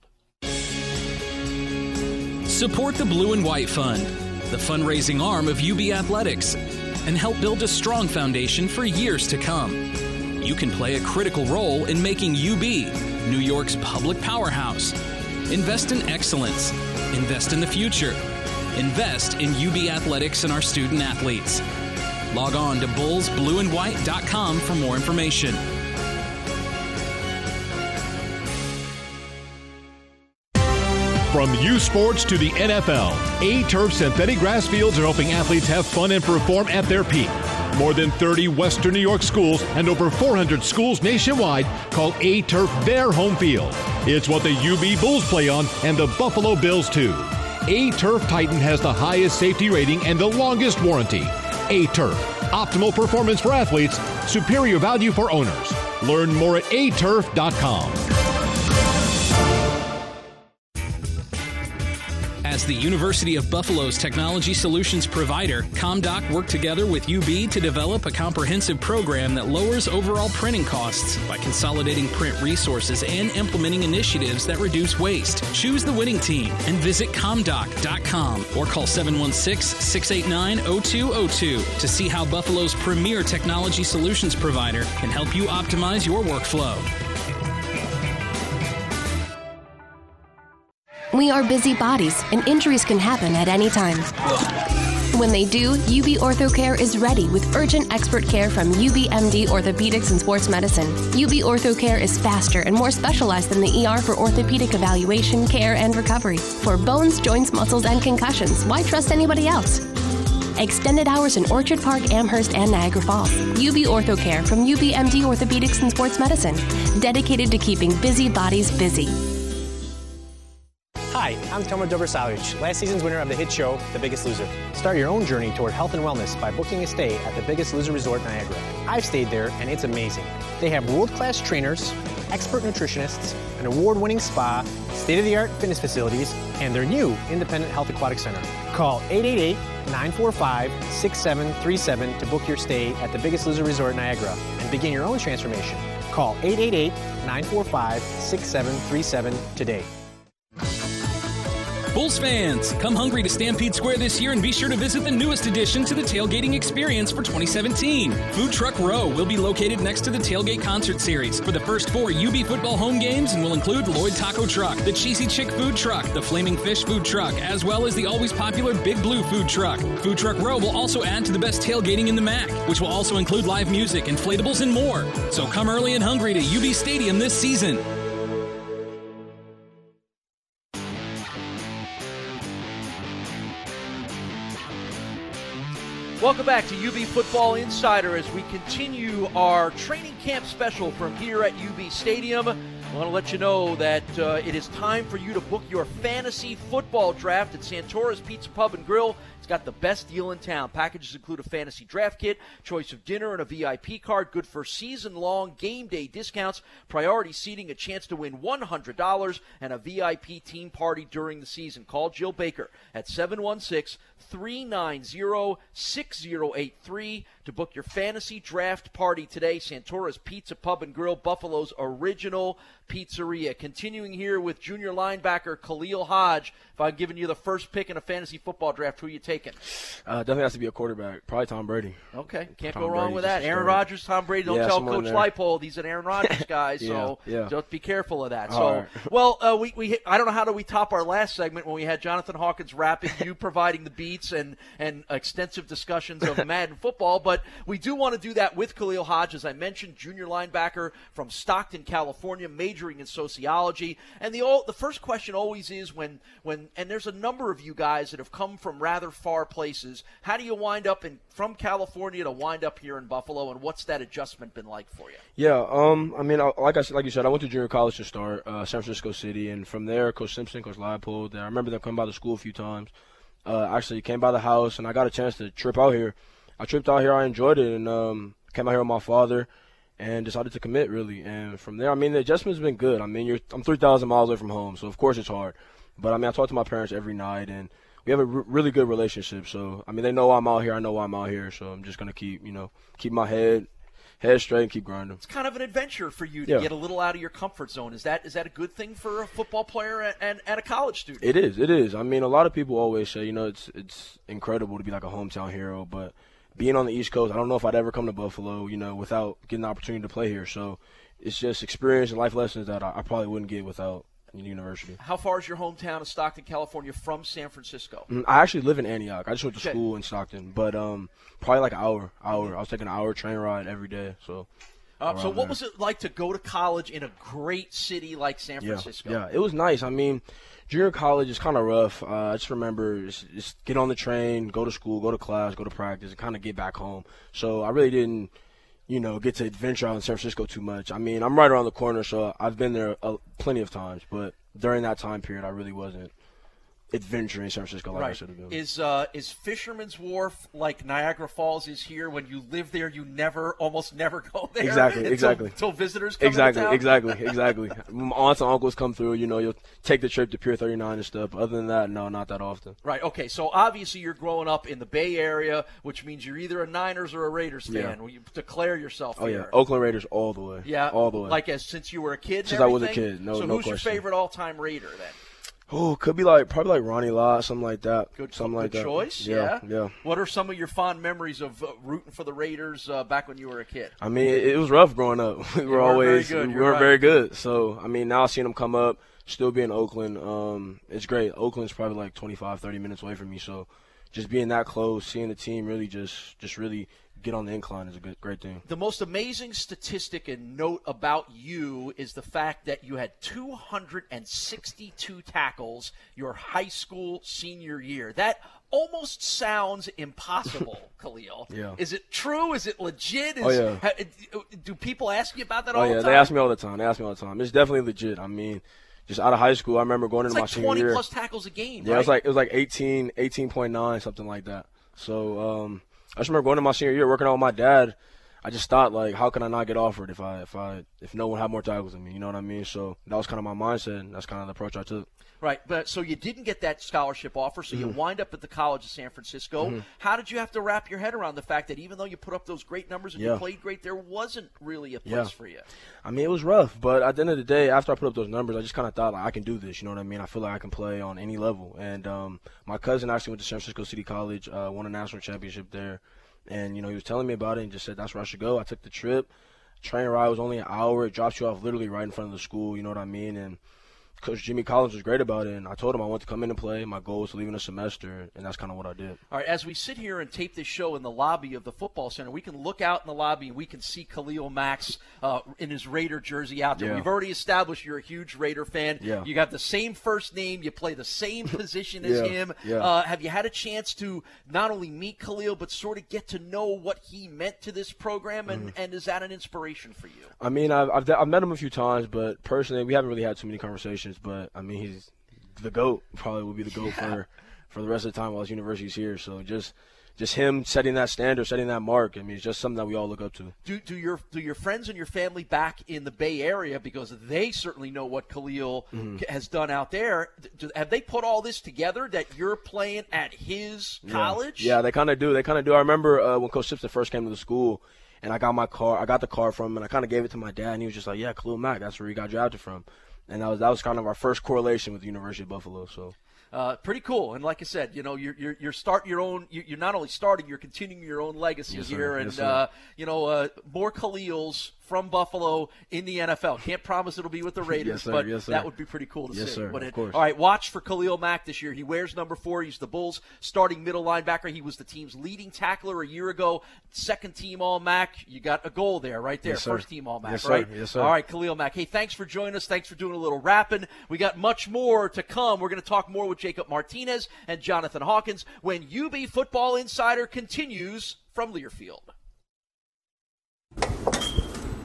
Support the Blue and White Fund, the fundraising arm of UB Athletics, and help build a strong foundation for years to come. You can play a critical role in making UB New York's public powerhouse. Invest in excellence. Invest in the future. Invest in UB Athletics and our student athletes. Log on to bullsblueandwhite.com for more information. From U Sports to the NFL, A Turf synthetic grass fields are helping athletes have fun and perform at their peak. More than 30 Western New York schools and over 400 schools nationwide call A Turf their home field. It's what the UB Bulls play on and the Buffalo Bills too. A Turf Titan has the highest safety rating and the longest warranty. A Turf, optimal performance for athletes, superior value for owners. Learn more at aturf.com. As the University of Buffalo's technology solutions provider, ComDoc worked together with UB to develop a comprehensive program that lowers overall printing costs by consolidating print resources and implementing initiatives that reduce waste. Choose the winning team and visit comdoc.com or call 716 689 0202 to see how Buffalo's premier technology solutions provider can help you optimize your workflow. We are busy bodies, and injuries can happen at any time. When they do, UB OrthoCare is ready with urgent expert care from UBMD Orthopedics and Sports Medicine. UB OrthoCare is faster and more specialized than the ER for orthopedic evaluation, care, and recovery. For bones, joints, muscles, and concussions, why trust anybody else? Extended hours in Orchard Park, Amherst, and Niagara Falls. UB OrthoCare from UBMD Orthopedics and Sports Medicine, dedicated to keeping busy bodies busy. I'm Tomo Dobrosavljevic, last season's winner of the hit show, The Biggest Loser. Start your own journey toward health and wellness by booking a stay at The Biggest Loser Resort Niagara. I've stayed there, and it's amazing. They have world-class trainers, expert nutritionists, an award-winning spa, state-of-the-art fitness facilities, and their new independent health aquatic center. Call 888-945-6737 to book your stay at The Biggest Loser Resort Niagara and begin your own transformation. Call 888-945-6737 today. Bulls fans, come hungry to Stampede Square this year and be sure to visit the newest addition to the tailgating experience for 2017. Food Truck Row will be located next to the Tailgate Concert Series for the first four UB football home games and will include Lloyd Taco Truck, the Cheesy Chick Food Truck, the Flaming Fish Food Truck, as well as the always popular Big Blue Food Truck. Food Truck Row will also add to the best tailgating in the MAC, which will also include live music, inflatables, and more. So come early and hungry to UB Stadium this season. Welcome back to UB Football Insider as we continue our training camp special from here at UB Stadium. I want to let you know that uh, it is time for you to book your fantasy football draft at Santora's Pizza Pub and Grill. Got the best deal in town. Packages include a fantasy draft kit, choice of dinner, and a VIP card. Good for season long game day discounts, priority seating, a chance to win $100, and a VIP team party during the season. Call Jill Baker at 716 390 6083 to book your fantasy draft party today. Santora's Pizza Pub and Grill, Buffalo's original pizzeria. Continuing here with junior linebacker Khalil Hodge. If I'm giving you the first pick in a fantasy football draft, who are you taking? Uh, definitely has to be a quarterback. Probably Tom Brady. Okay, can't Tom go wrong Brady, with that. Aaron Rodgers, Tom Brady. Don't Yeah, tell Coach. Leipold he's an Aaron Rodgers guy, so Yeah, yeah. just be careful of that. All So, right. well, uh, we, we I don't know how do we top our last segment when we had Jonathan Hawkins rapping, you providing the beats and and extensive discussions of Madden football, but we do want to do that with Khalil Hodge, as I mentioned, junior linebacker from Stockton, California, majoring in sociology. And the all, the first question always is when when and there's a number of you guys that have come from rather far places. How do you wind up in from California to wind up here in Buffalo, and what's that adjustment been like for you? Yeah, um, I mean, I, like I like you said, I went to junior college to start, uh, San Francisco City, and from there, Coach Simpson, Coach Leipold. I remember them coming by the school a few times. Uh, actually, came by the house, and I got a chance to trip out here. I tripped out here, I enjoyed it, and um, came out here with my father, and decided to commit really. And from there, I mean, the adjustment's been good. I mean, I'm 3,000 miles away from home, so of course it's hard. But I mean, I talk to my parents every night, and we have a r- really good relationship. So I mean, they know I'm out here. I know why I'm out here. So I'm just gonna keep, you know, keep my head head straight and keep grinding. It's kind of an adventure for you to Yeah. get a little out of your comfort zone. Is that is that a good thing for a football player and, and, and a college student? It is. It is. I mean, a lot of people always say, you know, it's it's incredible to be like a hometown hero, but being on the East Coast, I don't know if I'd ever come to Buffalo, you know, without getting the opportunity to play here. So it's just experience and life lessons that I, I probably wouldn't get without university. How far is your hometown of Stockton, California, from San Francisco? Mm, I actually live in Antioch. I just went to Okay. school in Stockton, but um, probably like an hour. Hour. I was taking an hour train ride every day. So. Uh, so, what there. was it like to go to college in a great city like San Yeah, Francisco? Yeah, it was nice. I mean, junior college is kind of rough. Uh, I just remember just, just get on the train, go to school, go to class, go to practice, and kind of get back home. So I really didn't, you know, get to adventure out in San Francisco too much. I mean, I'm right around the corner, so I've been there uh, plenty of times. But during that time period, I really wasn't adventuring in San Francisco like I right. should have been. Is uh, is Fisherman's Wharf like Niagara Falls is here? When you live there, you never, almost never go there. Exactly, until, exactly. Until visitors come Exactly, exactly, exactly. My Aunts and uncles come through. You know, you'll take the trip to Pier 39 and stuff. Other than that, no, not that often. Right. Okay. So obviously you're growing up in the Bay Area, which means you're either a Niners or a Raiders fan. Yeah. You declare yourself Oh yeah. Oakland Raiders all the way. Yeah, all the way. Like as since you were a kid. Since I was a kid, no- So no who's question. your favorite all-time Raider then? Oh, could be like probably like Ronnie Lott, something like that. Good, something good like that. choice. Yeah, yeah. What are some of your fond memories of uh, rooting for the Raiders uh, back when you were a kid? I mean, it, it was rough growing up. We were weren't very always good, we weren't right. very good. So I mean, now seeing them come up, still be in Oakland, um, it's great. Oakland's probably like 25, 30 minutes away from me. So just being that close, seeing the team really just just really get on the incline is a good great thing. The most amazing statistic and note about you is the fact that you had 262 tackles your high school senior year. That almost sounds impossible, Khalil. Yeah. Is it true? Is it legit? Is, Oh, yeah. ha- do people ask you about that Oh all yeah, the time? they ask me all the time. They ask me all the time. It's definitely legit. I mean, just out of high school, I remember going It's into my like senior 20 year. plus tackles a game. Yeah, right? it was like it was like 18, 18.9, something like that. So um, I just remember going to my senior year, working out with my dad. I just thought like, how can I not get offered if I if I if no one had more tackles than me? You know what I mean? So that was kind of my mindset. and That's kind of the approach I took. Right, but so you didn't get that scholarship offer, so you Mhm. wind up at the College of San Francisco. Mhm. How did you have to wrap your head around the fact that even though you put up those great numbers and you played great, there wasn't really a place Yeah. for you? I mean, it was rough, but at the end of the day, after I put up those numbers, I just kind of thought like I can do this. You know what I mean? I feel like I can play on any level. And um, my cousin actually went to San Francisco City College, uh, won a national championship there, and you know he was telling me about it and just said that's where I should go. I took the trip. Train ride was only an hour. It drops you off literally right in front of the school. You know what I mean? And Coach Jimmy Collins was great about it, and I told him I wanted to come in and play. My goal was to leave in a semester, and that's kind of what I did. All right, as we sit here and tape this show in the lobby of the football center, we can look out in the lobby and we can see Khalil Mack uh, in his Raider jersey out there. Yeah. We've already established you're a huge Raider fan. Yeah. You got the same first name. You play the same position as Yeah, him. yeah. Uh, have you had a chance to not only meet Khalil but sort of get to know what he meant to this program, and, Mm-hmm. and is that an inspiration for you? I mean, I've, I've I've met him a few times, but personally, we haven't really had too many conversations. But I mean, he's the goat. Probably will be the goat for for the rest of the time while his university's here. So just just him setting that standard, setting that mark. I mean, it's just something that we all look up to. Do, do your do your friends and your family back in the Bay Area because they certainly know what Khalil Mhm. has done out there? Do, have they put all this together that you're playing at his Yeah. college? Yeah, they kind of do. They kind of do. I remember uh, when Coach Simpson first came to the school, and I got my car. I got the car from him, and I kind of gave it to my dad, and he was just like, "Yeah, Khalil Mack. That's where he got drafted from." And that was that was kind of our first correlation with the University of Buffalo. So. Uh, pretty cool, and like I said, you know, you're you're, you're starting your own. you- You're not only starting, you're continuing your own legacy Yes, here, Yes, and uh, you know, uh, more Khalils from Buffalo in the NFL. Can't promise it'll be with the Raiders, Yes, sir. but Yes, that would be pretty cool to Yes, see. sir. it? All right, watch for Khalil Mack this year. He wears number four. He's the Bulls' starting middle linebacker. He was the team's leading tackler a year ago. Second team All MAC. You got a goal there, right there. First team All MAC, Yes, sir. right? Yes, sir. All right, Khalil Mack. Hey, thanks for joining us. Thanks for doing a little rapping. We got much more to come. We're going to talk more with Jacob Martinez and Jonathan Hawkins when UB Football Insider continues from Learfield.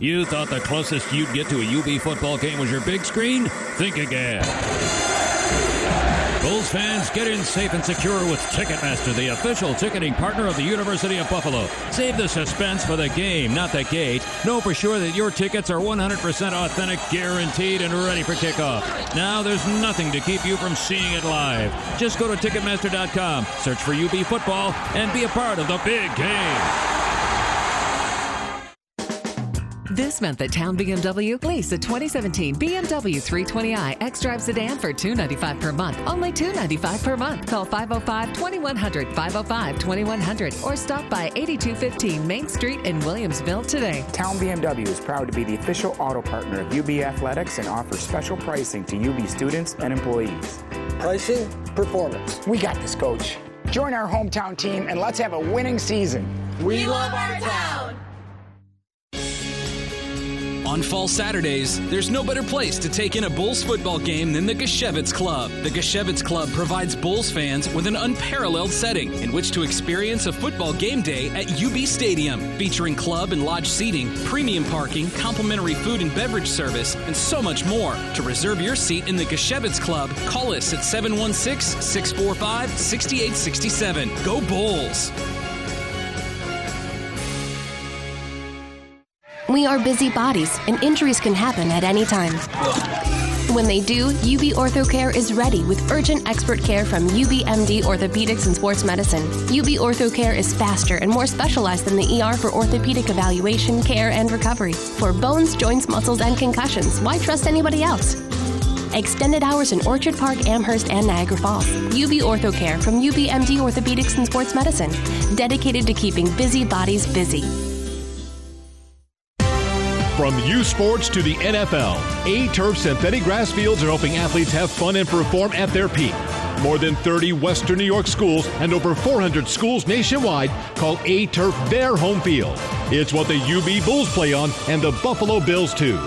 You thought the closest you'd get to a UB football game was your big screen? Think again. Bulls fans, get in safe and secure with Ticketmaster, the official ticketing partner of the University of Buffalo. Save the suspense for the game, not the gate. Know for sure that your tickets are 100% authentic, guaranteed, and ready for kickoff. Now there's nothing to keep you from seeing it live. Just go to Ticketmaster.com, search for UB football, and be a part of the big game. This month at Town BMW, lease a 2017 BMW 320i X-Drive sedan for 295 per month. Only 295 per month. Call 505-2100, 505-2100, or stop by 8215 Main Street in Williamsville today. Town BMW is proud to be the official auto partner of UB Athletics and offers special pricing to UB students and employees. Pricing, performance. We got this, coach. Join our hometown team and let's have a winning season. We love our town. On fall Saturdays, there's no better place to take in a Bulls football game than the Gashevitz Club. The Gashevitz Club provides Bulls fans with an unparalleled setting in which to experience a football game day at UB Stadium, featuring club and lodge seating, premium parking, complimentary food and beverage service, and so much more. To reserve your seat in the Gashevitz Club, call us at 716 645 6867. Go Bulls! We are busy bodies, and injuries can happen at any time. When they do, UB OrthoCare is ready with urgent expert care from UBMD Orthopedics and Sports Medicine. UB OrthoCare is faster and more specialized than the ER for orthopedic evaluation, care, and recovery. For bones, joints, muscles, and concussions, why trust anybody else? Extended hours in Orchard Park, Amherst, and Niagara Falls. UB OrthoCare from UBMD Orthopedics and Sports Medicine, dedicated to keeping busy bodies busy. From U Sports to the NFL, A Turf synthetic grass fields are helping athletes have fun and perform at their peak. More than 30 Western New York schools and over 400 schools nationwide call A Turf their home field. It's what the UB Bulls play on and the Buffalo Bills too.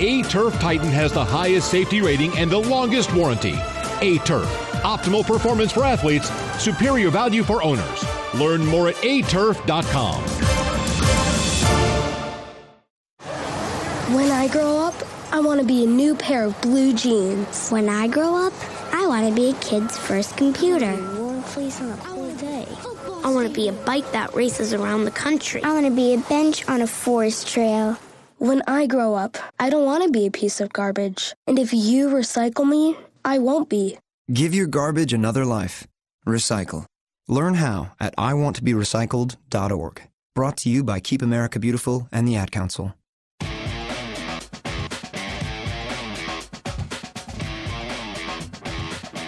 A Turf Titan has the highest safety rating and the longest warranty. A Turf, Optimal performance for athletes, superior value for owners. Learn more at aturf.com. When I grow up, I want to be a new pair of blue jeans. When I grow up, I want to be a kid's first computer. Warm place on a cool day. I want to be a bike that races around the country. I want to be a bench on a forest trail. When I grow up, I don't want to be a piece of garbage. And if you recycle me, I won't be. Give your garbage another life. Recycle. Learn how at iwanttoberecycled.org. Brought to you by Keep America Beautiful and the Ad Council.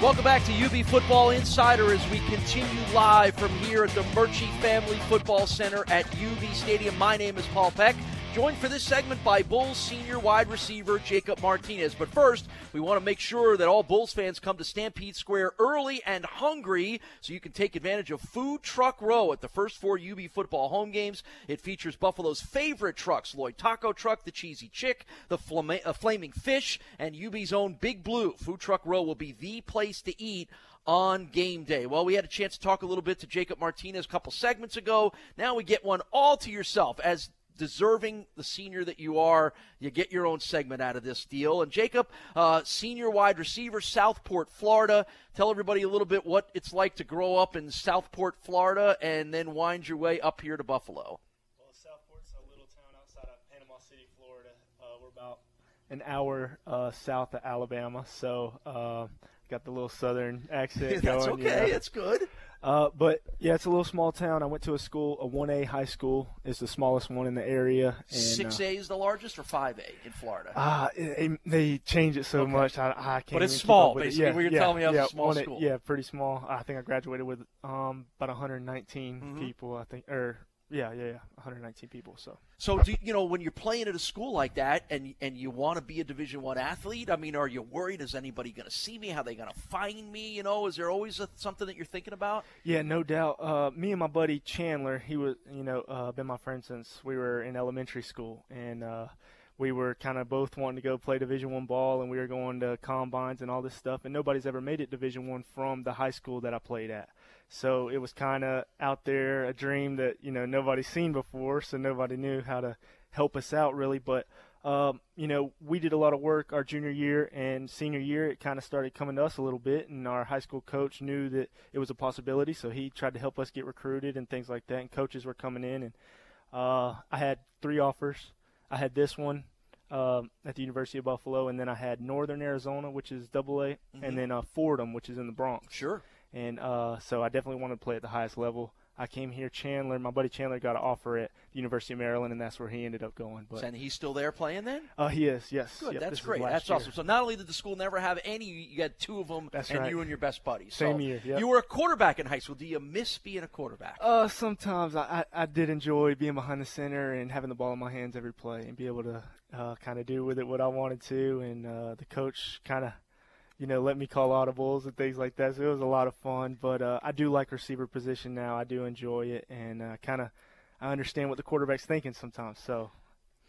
Welcome back to UB Football Insider as we continue live from here at the Murchie Family Football Center at UB Stadium. My name is Paul Peck. Joined for this segment by Bulls senior wide receiver Jacob Martinez. But first, we want to make sure that all Bulls fans come to Stampede Square early and hungry so you can take advantage of Food Truck Row at the first four UB football home games. It features Buffalo's favorite trucks Lloyd Taco Truck, the Cheesy Chick, the uh, Flaming Fish, and UB's own Big Blue. Food Truck Row will be the place to eat on game day. Well, we had a chance to talk a little bit to Jacob Martinez a couple segments ago. Now we get one all to yourself as deserving the senior that you are, you get your own segment out of this deal. And Jacob, uh, senior wide receiver, Southport, Florida. Tell everybody a little bit what it's like to grow up in Southport, Florida, and then wind your way up here to Buffalo. Well, Southport's a little town outside of Panama City, Florida. Uh, we're about an hour uh, south of Alabama, so uh, got the little southern accent That's going. okay. Know. That's good. Uh, but yeah, it's a little small town. I went to a school, a 1A high school. is the smallest one in the area. Six A is the largest, or five A in Florida? Ah, uh, they change it so Okay. much. I, I can't. But it's small, it. basically, Yeah, what you're yeah, telling me, it's a yeah, small 1A school. Yeah, pretty small. I think I graduated with um about 119 Mm-hmm. people. I think, or yeah, yeah, yeah, 119 people. So. So, do, you know, when you're playing at a school like that, and and you want to be a Division One athlete, I mean, are you worried? Is anybody going to see me? How they going to find me? You know, is there always a, something that you're thinking about? Yeah, no doubt. Uh, me and my buddy Chandler, he was, you know, uh, been my friend since we were in elementary school, and uh, we were kind of both wanting to go play Division One ball, and we were going to combines and all this stuff, and nobody's ever made it Division One from the high school that I played at. So it was kind of out there, a dream that you know nobody's seen before, so nobody knew how to help us out really, but. Um, you know, we did a lot of work our junior year and senior year. It kind of started coming to us a little bit, and our high school coach knew that it was a possibility, so he tried to help us get recruited and things like that. And coaches were coming in, and uh, I had three offers. I had this one um, at the University of Buffalo, and then I had Northern Arizona, which is Double A, Mhm. and then uh, Fordham, which is in the Bronx. Sure. And uh, so I definitely wanted to play at the highest level. I came here, Chandler. My buddy Chandler got an offer at the University of Maryland, and that's where he ended up going. But and he's still there playing then? uh, he is, yes. Good. Yep, that's great. That's year. awesome. So not only did the school never have any, you got two of them, That's and right. you and your best buddies. Same So year, yep. You were a quarterback in high school. Do you miss being a quarterback? Uh, sometimes I, I, I did enjoy being behind the center and having the ball in my hands every play and be able to uh, kind of do with it what I wanted to. And uh, the coach kind of, you know, let me call audibles and things like that. So it was a lot of fun. But uh, I do like receiver position now. I do enjoy it and uh, kind of I understand what the quarterback's thinking sometimes. So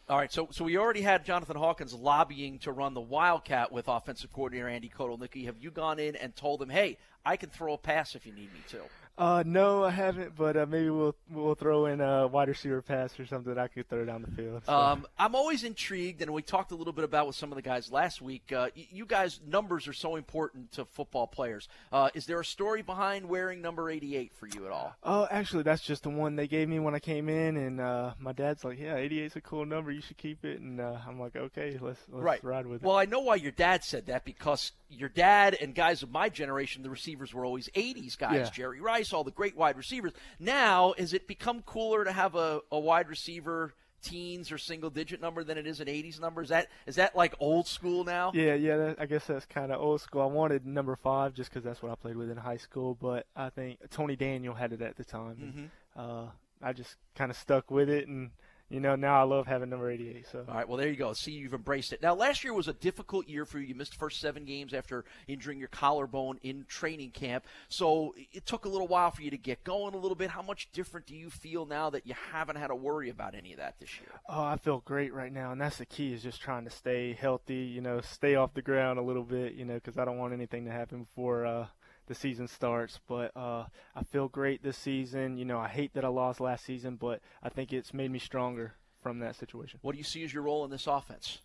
All right, so so we already had Jonathan Hawkins lobbying to run the Wildcat with offensive coordinator Andy Kotelnicki. Have you gone in and told him, "Hey, I can throw a pass if you need me to"? Uh, no, I haven't, but uh, maybe we'll we'll throw in a wide receiver pass or something that I could throw down the field. So. Um, I'm always intrigued, and we talked a little bit about with some of the guys last week. Uh, y- you guys, numbers are so important to football players. Uh, is there a story behind wearing number 88 for you at all? Oh, actually, that's just the one they gave me when I came in, and uh, my dad's like, "Yeah, 88's a cool number. You should keep it." And uh, I'm like, "Okay, let's let's right. ride with it." Well, I know why your dad said that because your dad and guys of my generation, the receivers were always 80s guys. Yeah. Jerry Rice, all the great wide receivers. Now, has it become cooler to have a, a wide receiver teens or single digit number than it is an 80s number? Is that is that like old school now? Yeah, yeah. That, I guess that's kind of old school. I wanted number five just because that's what I played with in high school, but I think Tony Daniel had it at the time. and, uh, I just kind of stuck with it, and you know now I love having number 88. So. All right, well, there you go. See, you've embraced it. Now, last year was a difficult year for you. You missed the first seven games after injuring your collarbone in training camp. So it took a little while for you to get going a little bit. How much different do you feel now that you haven't had to worry about any of that this year? Oh, I feel great right now, and that's the key is just trying to stay healthy. You know, stay off the ground a little bit. You know, because I don't want anything to happen before uh, the season starts. But uh, I feel great this season. You know, I hate that I lost last season, but I think it's made me stronger from that situation. What do you see as your role in this offense?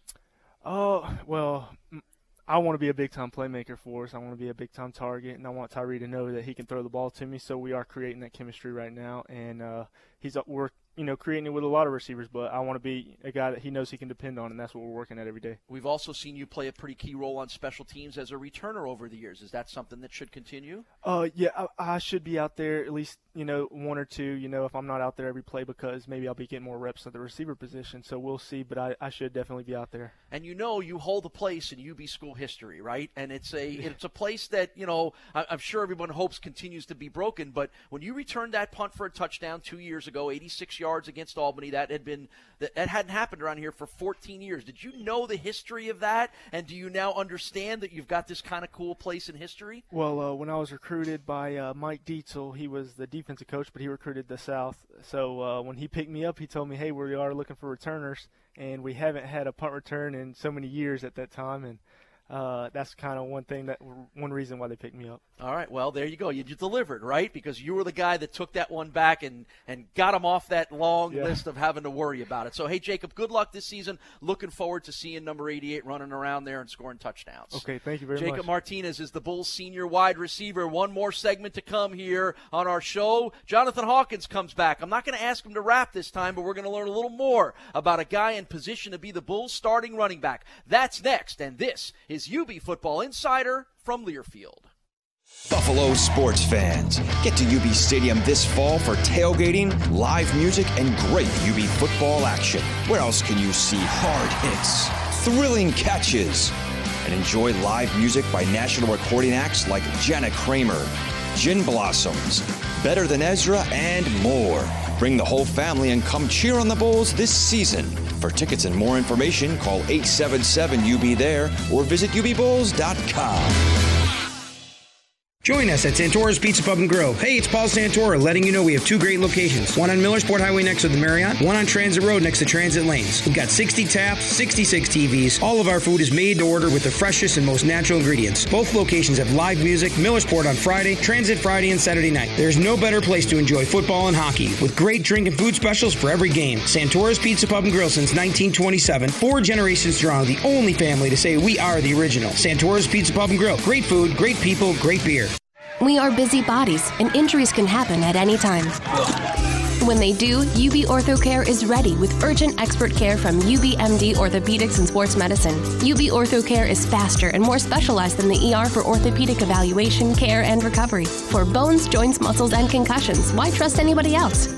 Oh well, I want to be a big time playmaker for us. I want to be a big time target, and I want Tyree to know that he can throw the ball to me. So we are creating that chemistry right now, and uh, he's we're you know, creating it with a lot of receivers, but I want to be a guy that he knows he can depend on, and that's what we're working at every day. We've also seen you play a pretty key role on special teams as a returner over the years. Is that something that should continue? Uh, yeah, I, I should be out there at least, you know, one or two, you know, if I'm not out there every play because maybe I'll be getting more reps at the receiver position. So we'll see, but I, I should definitely be out there. And you know, you hold a place in UB school history, right? And it's a it's a place that you know I'm sure everyone hopes continues to be broken. But when you returned that punt for a touchdown two years ago, 86 yards against Albany that had been that, that hadn't happened around here for 14 years. Did you know the history of that, and do you now understand that you've got this kind of cool place in history? Well, uh, when I was recruited by uh, Mike Dietzel, he was the defensive coach, but he recruited the South. So uh, when he picked me up, he told me, "Hey, we are looking for returners." And we haven't had a punt return in so many years at that time, and uh, that's kind of one thing that one reason why they picked me up. All right, well there you go. You, you delivered, right? Because you were the guy that took that one back and and got him off that long yeah. list of having to worry about it. So hey, Jacob, good luck this season. Looking forward to seeing number 88 running around there and scoring touchdowns. Okay, thank you very Jacob much. Jacob Martinez is the Bulls' senior wide receiver. One more segment to come here on our show. Jonathan Hawkins comes back. I'm not going to ask him to rap this time, but we're going to learn a little more about a guy in position to be the Bulls' starting running back. That's next, and this is UB Football Insider from Learfield. Buffalo sports fans, get to UB Stadium this fall for tailgating, live music, and great UB football action. Where else can you see hard hits, thrilling catches, and enjoy live music by national recording acts like Jana Kramer, Gin Blossoms, Better Than Ezra, and more? Bring the whole family and come cheer on the Bulls this season. For tickets and more information, call 877 UB there or visit UBBulls.com. Join us at Santora's Pizza Pub and Grill. Hey, it's Paul Santora letting you know we have two great locations. One on Millersport Highway next to the Marriott, one on Transit Road next to Transit Lanes. We've got 60 taps, 66 TVs. All of our food is made to order with the freshest and most natural ingredients. Both locations have live music, Millersport on Friday, Transit Friday and Saturday night. There's no better place to enjoy football and hockey with great drink and food specials for every game. Santora's Pizza Pub and Grill since 1927. Four generations strong, the only family to say we are the original. Santora's Pizza Pub and Grill. Great food, great people, great beer. We are busy bodies, and injuries can happen at any time. When they do, UB OrthoCare is ready with urgent expert care from UBMD Orthopedics and Sports Medicine. UB OrthoCare is faster and more specialized than the ER for orthopedic evaluation, care, and recovery. For bones, joints, muscles, and concussions, why trust anybody else?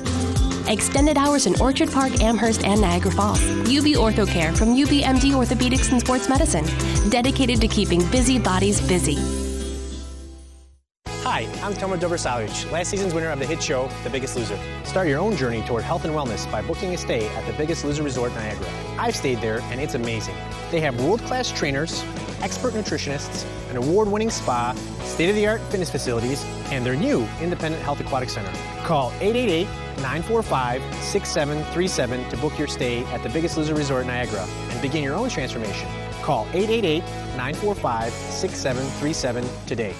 Extended hours in Orchard Park, Amherst, and Niagara Falls. UB OrthoCare from UBMD Orthopedics and Sports Medicine, dedicated to keeping busy bodies busy. Hi, I'm Tomo Dobrosavljevic, last season's winner of the hit show, The Biggest Loser. Start your own journey toward health and wellness by booking a stay at The Biggest Loser Resort Niagara. I've stayed there, and it's amazing. They have world-class trainers, expert nutritionists, an award-winning spa, state-of-the-art fitness facilities, and their new independent health aquatic center. Call 888-945-6737 to book your stay at The Biggest Loser Resort Niagara and begin your own transformation. Call 888-945-6737 today.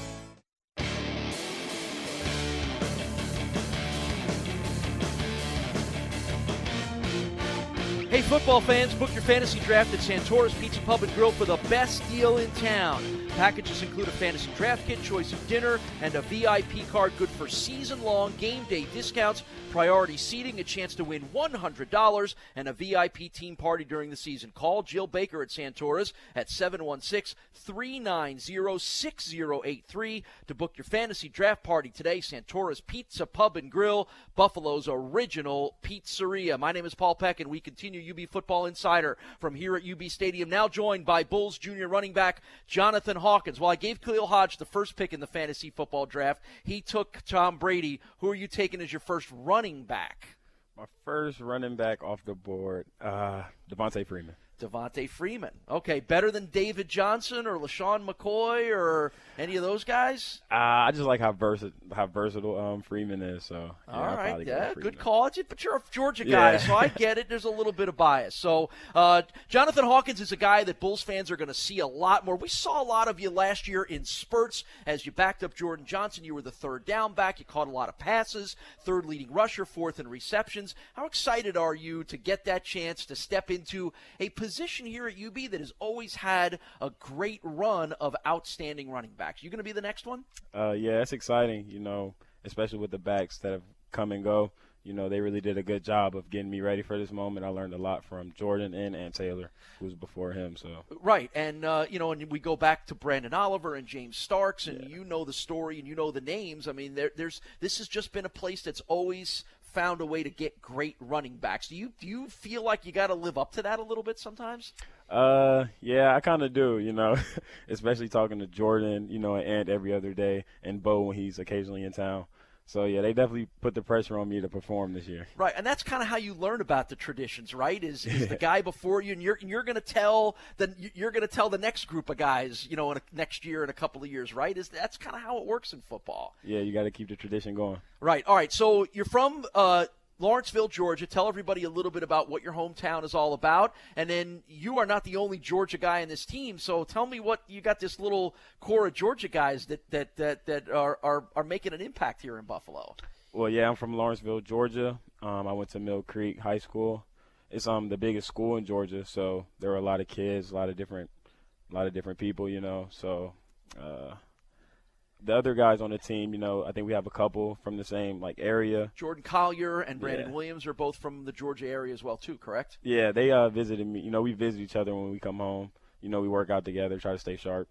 Football fans, book your fantasy draft at Santora's Pizza Pub and Grill for the best deal in town. Packages include a fantasy draft kit, choice of dinner, and a VIP card good for season long game day discounts, priority seating, a chance to win $100, and a VIP team party during the season. Call Jill Baker at Santora's at 716 390 6083 to book your fantasy draft party today. Santora's Pizza Pub and Grill, Buffalo's original pizzeria. My name is Paul Peck, and we continue UB Football Insider from here at UB Stadium. Now joined by Bulls junior running back Jonathan Hawkins. Well, I gave Khalil Hodge the first pick in the fantasy football draft. He took Tom Brady. Who are you taking as your first running back? My first running back off the board, uh, Devonta Freeman. Devonta Freeman. Okay, better than David Johnson or LeSean McCoy or any of those guys? Uh, I just like how versatile how versatile um, Freeman is. So yeah, all right, yeah, go good call. But you're a Georgia guy, Yeah. so I get it. There's a little bit of bias. So uh, Jonathan Hawkins is a guy that Bulls fans are going to see a lot more. We saw a lot of you last year in spurts as you backed up Jordan Johnson. You were the third down back. You caught a lot of passes, third leading rusher, fourth in receptions. How excited are you to get that chance to step into a position here at UB that has always had a great run of outstanding running backs? You going to be the next one? Uh, yeah, it's exciting. You know, especially with the backs that have come and go. You know, they really did a good job of getting me ready for this moment. I learned a lot from Jordan and Ant Taylor, who was before him. So Right, and uh, you know, and we go back to Branden Oliver and James Starks, and you know the story and you know the names. I mean, there, there's this has just been a place that's always found a way to get great running backs. Do you do you feel like you got to live up to that a little bit sometimes? Uh, yeah, I kind of do, you know, especially talking to Jordan, you know, and every other day, and Bo when he's occasionally in town. So yeah, they definitely put the pressure on me to perform this year. Right, and that's kind of how you learn about the traditions, right? Is, is the guy before you, and you're and you're going to tell the you're going to tell the next group of guys, you know, in a, next year in a couple of years, right? Is that's kind of how it works in football. Yeah, you got to keep the tradition going. Right. All right. So you're from uh, Lawrenceville, Georgia. Tell everybody a little bit about what your hometown is all about, and then you are not the only Georgia guy in this team. So tell me what you got this little core of Georgia guys that that that, that are, are are making an impact here in Buffalo. Well, yeah, I'm from Lawrenceville, Georgia. Um, I went to Mill Creek High School. It's um the biggest school in Georgia, so there were a lot of kids, a lot of different, a lot of different people, you know. So, uh, the other guys on the team, you know, I think we have a couple from the same like area. Jordan Collier and Brandon Yeah. Williams are both from the Georgia area as well, too. Correct? Yeah, they uh visited me. You know, we visit each other when we come home. You know, we work out together, try to stay sharp.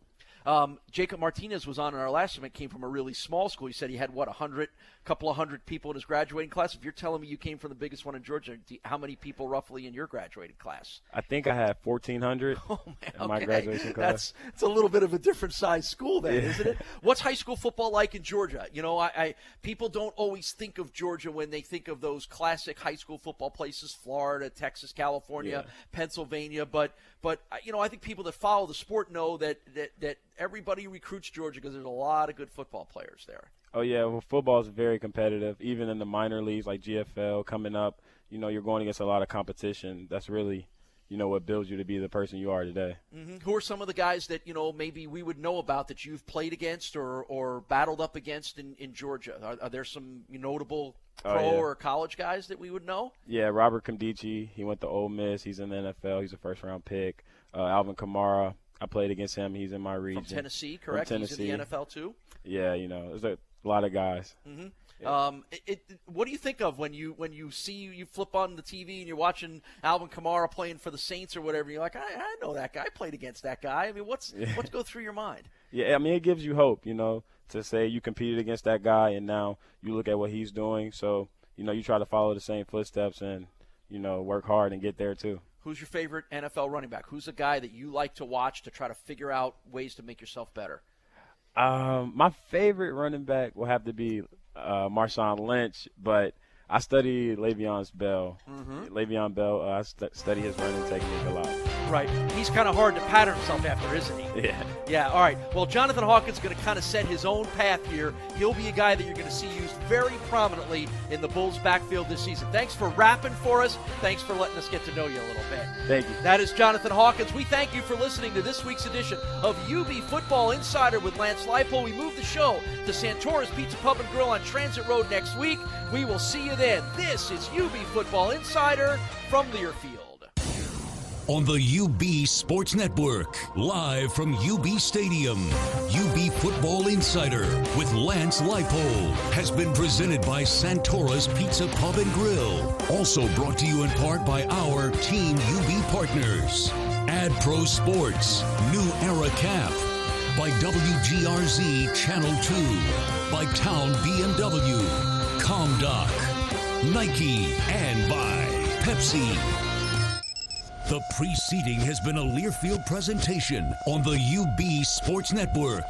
Um, Jacob Martinez was on in our last event. Came from a really small school. He said he had what a hundred, couple of hundred people in his graduating class. If you're telling me you came from the biggest one in Georgia, how many people roughly in your graduating class? I think I had 1,400 in my graduation class. That's it's a little bit of a different size school, then, Yeah. isn't it? What's high school football like in Georgia? You know, I, I people don't always think of Georgia when they think of those classic high school football places: Florida, Texas, California, Yeah. Pennsylvania. But but uh, you know, I think people that follow the sport know that that, that everybody recruits Georgia because there's a lot of good football players there. Oh yeah, well, football is very competitive. Even in the minor leagues like GFL coming up, you know, you're going against a lot of competition. That's really, you know, what builds you to be the person you are today. hmm Who are some of the guys that you know maybe we would know about that you've played against or, or battled up against in, in Georgia? Are, are there some notable Oh, pro yeah. or college guys that we would know? Yeah, Robert Nkemdiche, he went to Ole Miss. He's in the NFL. He's a first round pick. Uh, Alvin Kamara, I played against him. He's in my region. From Tennessee, correct? From He's in the NFL too. Yeah, you know, there's a lot of guys. hmm Um, it, it, what do you think of when you when you see you flip on the TV and you're watching Alvin Kamara playing for the Saints or whatever? You're like, I, I know that guy. I played against that guy. I mean, what's Yeah. what's go through your mind? Yeah, I mean, it gives you hope, you know, to say you competed against that guy and now you look at what he's doing. So, you know, you try to follow the same footsteps and, you know, work hard and get there too. Who's your favorite NFL running back? Who's a guy that you like to watch to try to figure out ways to make yourself better? Um, my favorite running back will have to be uh, Marshawn Lynch, but I study Le'Veon's Bell. Mhm. Le'Veon Bell, uh, I stu- study his running technique a lot. Right. He's kind of hard to pattern himself after, isn't he? Yeah. Yeah, all right. Well, Jonathan Hawkins is going to kind of set his own path here. He'll be a guy that you're going to see used very prominently in the Bulls' backfield this season. Thanks for rapping for us. Thanks for letting us get to know you a little bit. Thank you. That is Jonathan Hawkins. We thank you for listening to this week's edition of UB Football Insider with Lance Leipold. We move the show to Santora's Pizza Pub and Grill on Transit Road next week. We will see you then. This is UB Football Insider from Learfield. On the UB Sports Network, live from UB Stadium, UB Football Insider with Lance Leipold has been presented by Santora's Pizza Pub and Grill. Also brought to you in part by our Team UB partners. Ad Pro Sports, New Era Cap, by WGRZ Channel 2, by Town BMW, ComDoc, Nike, and by Pepsi. The preceding has been a Learfield presentation on the UB Sports Network.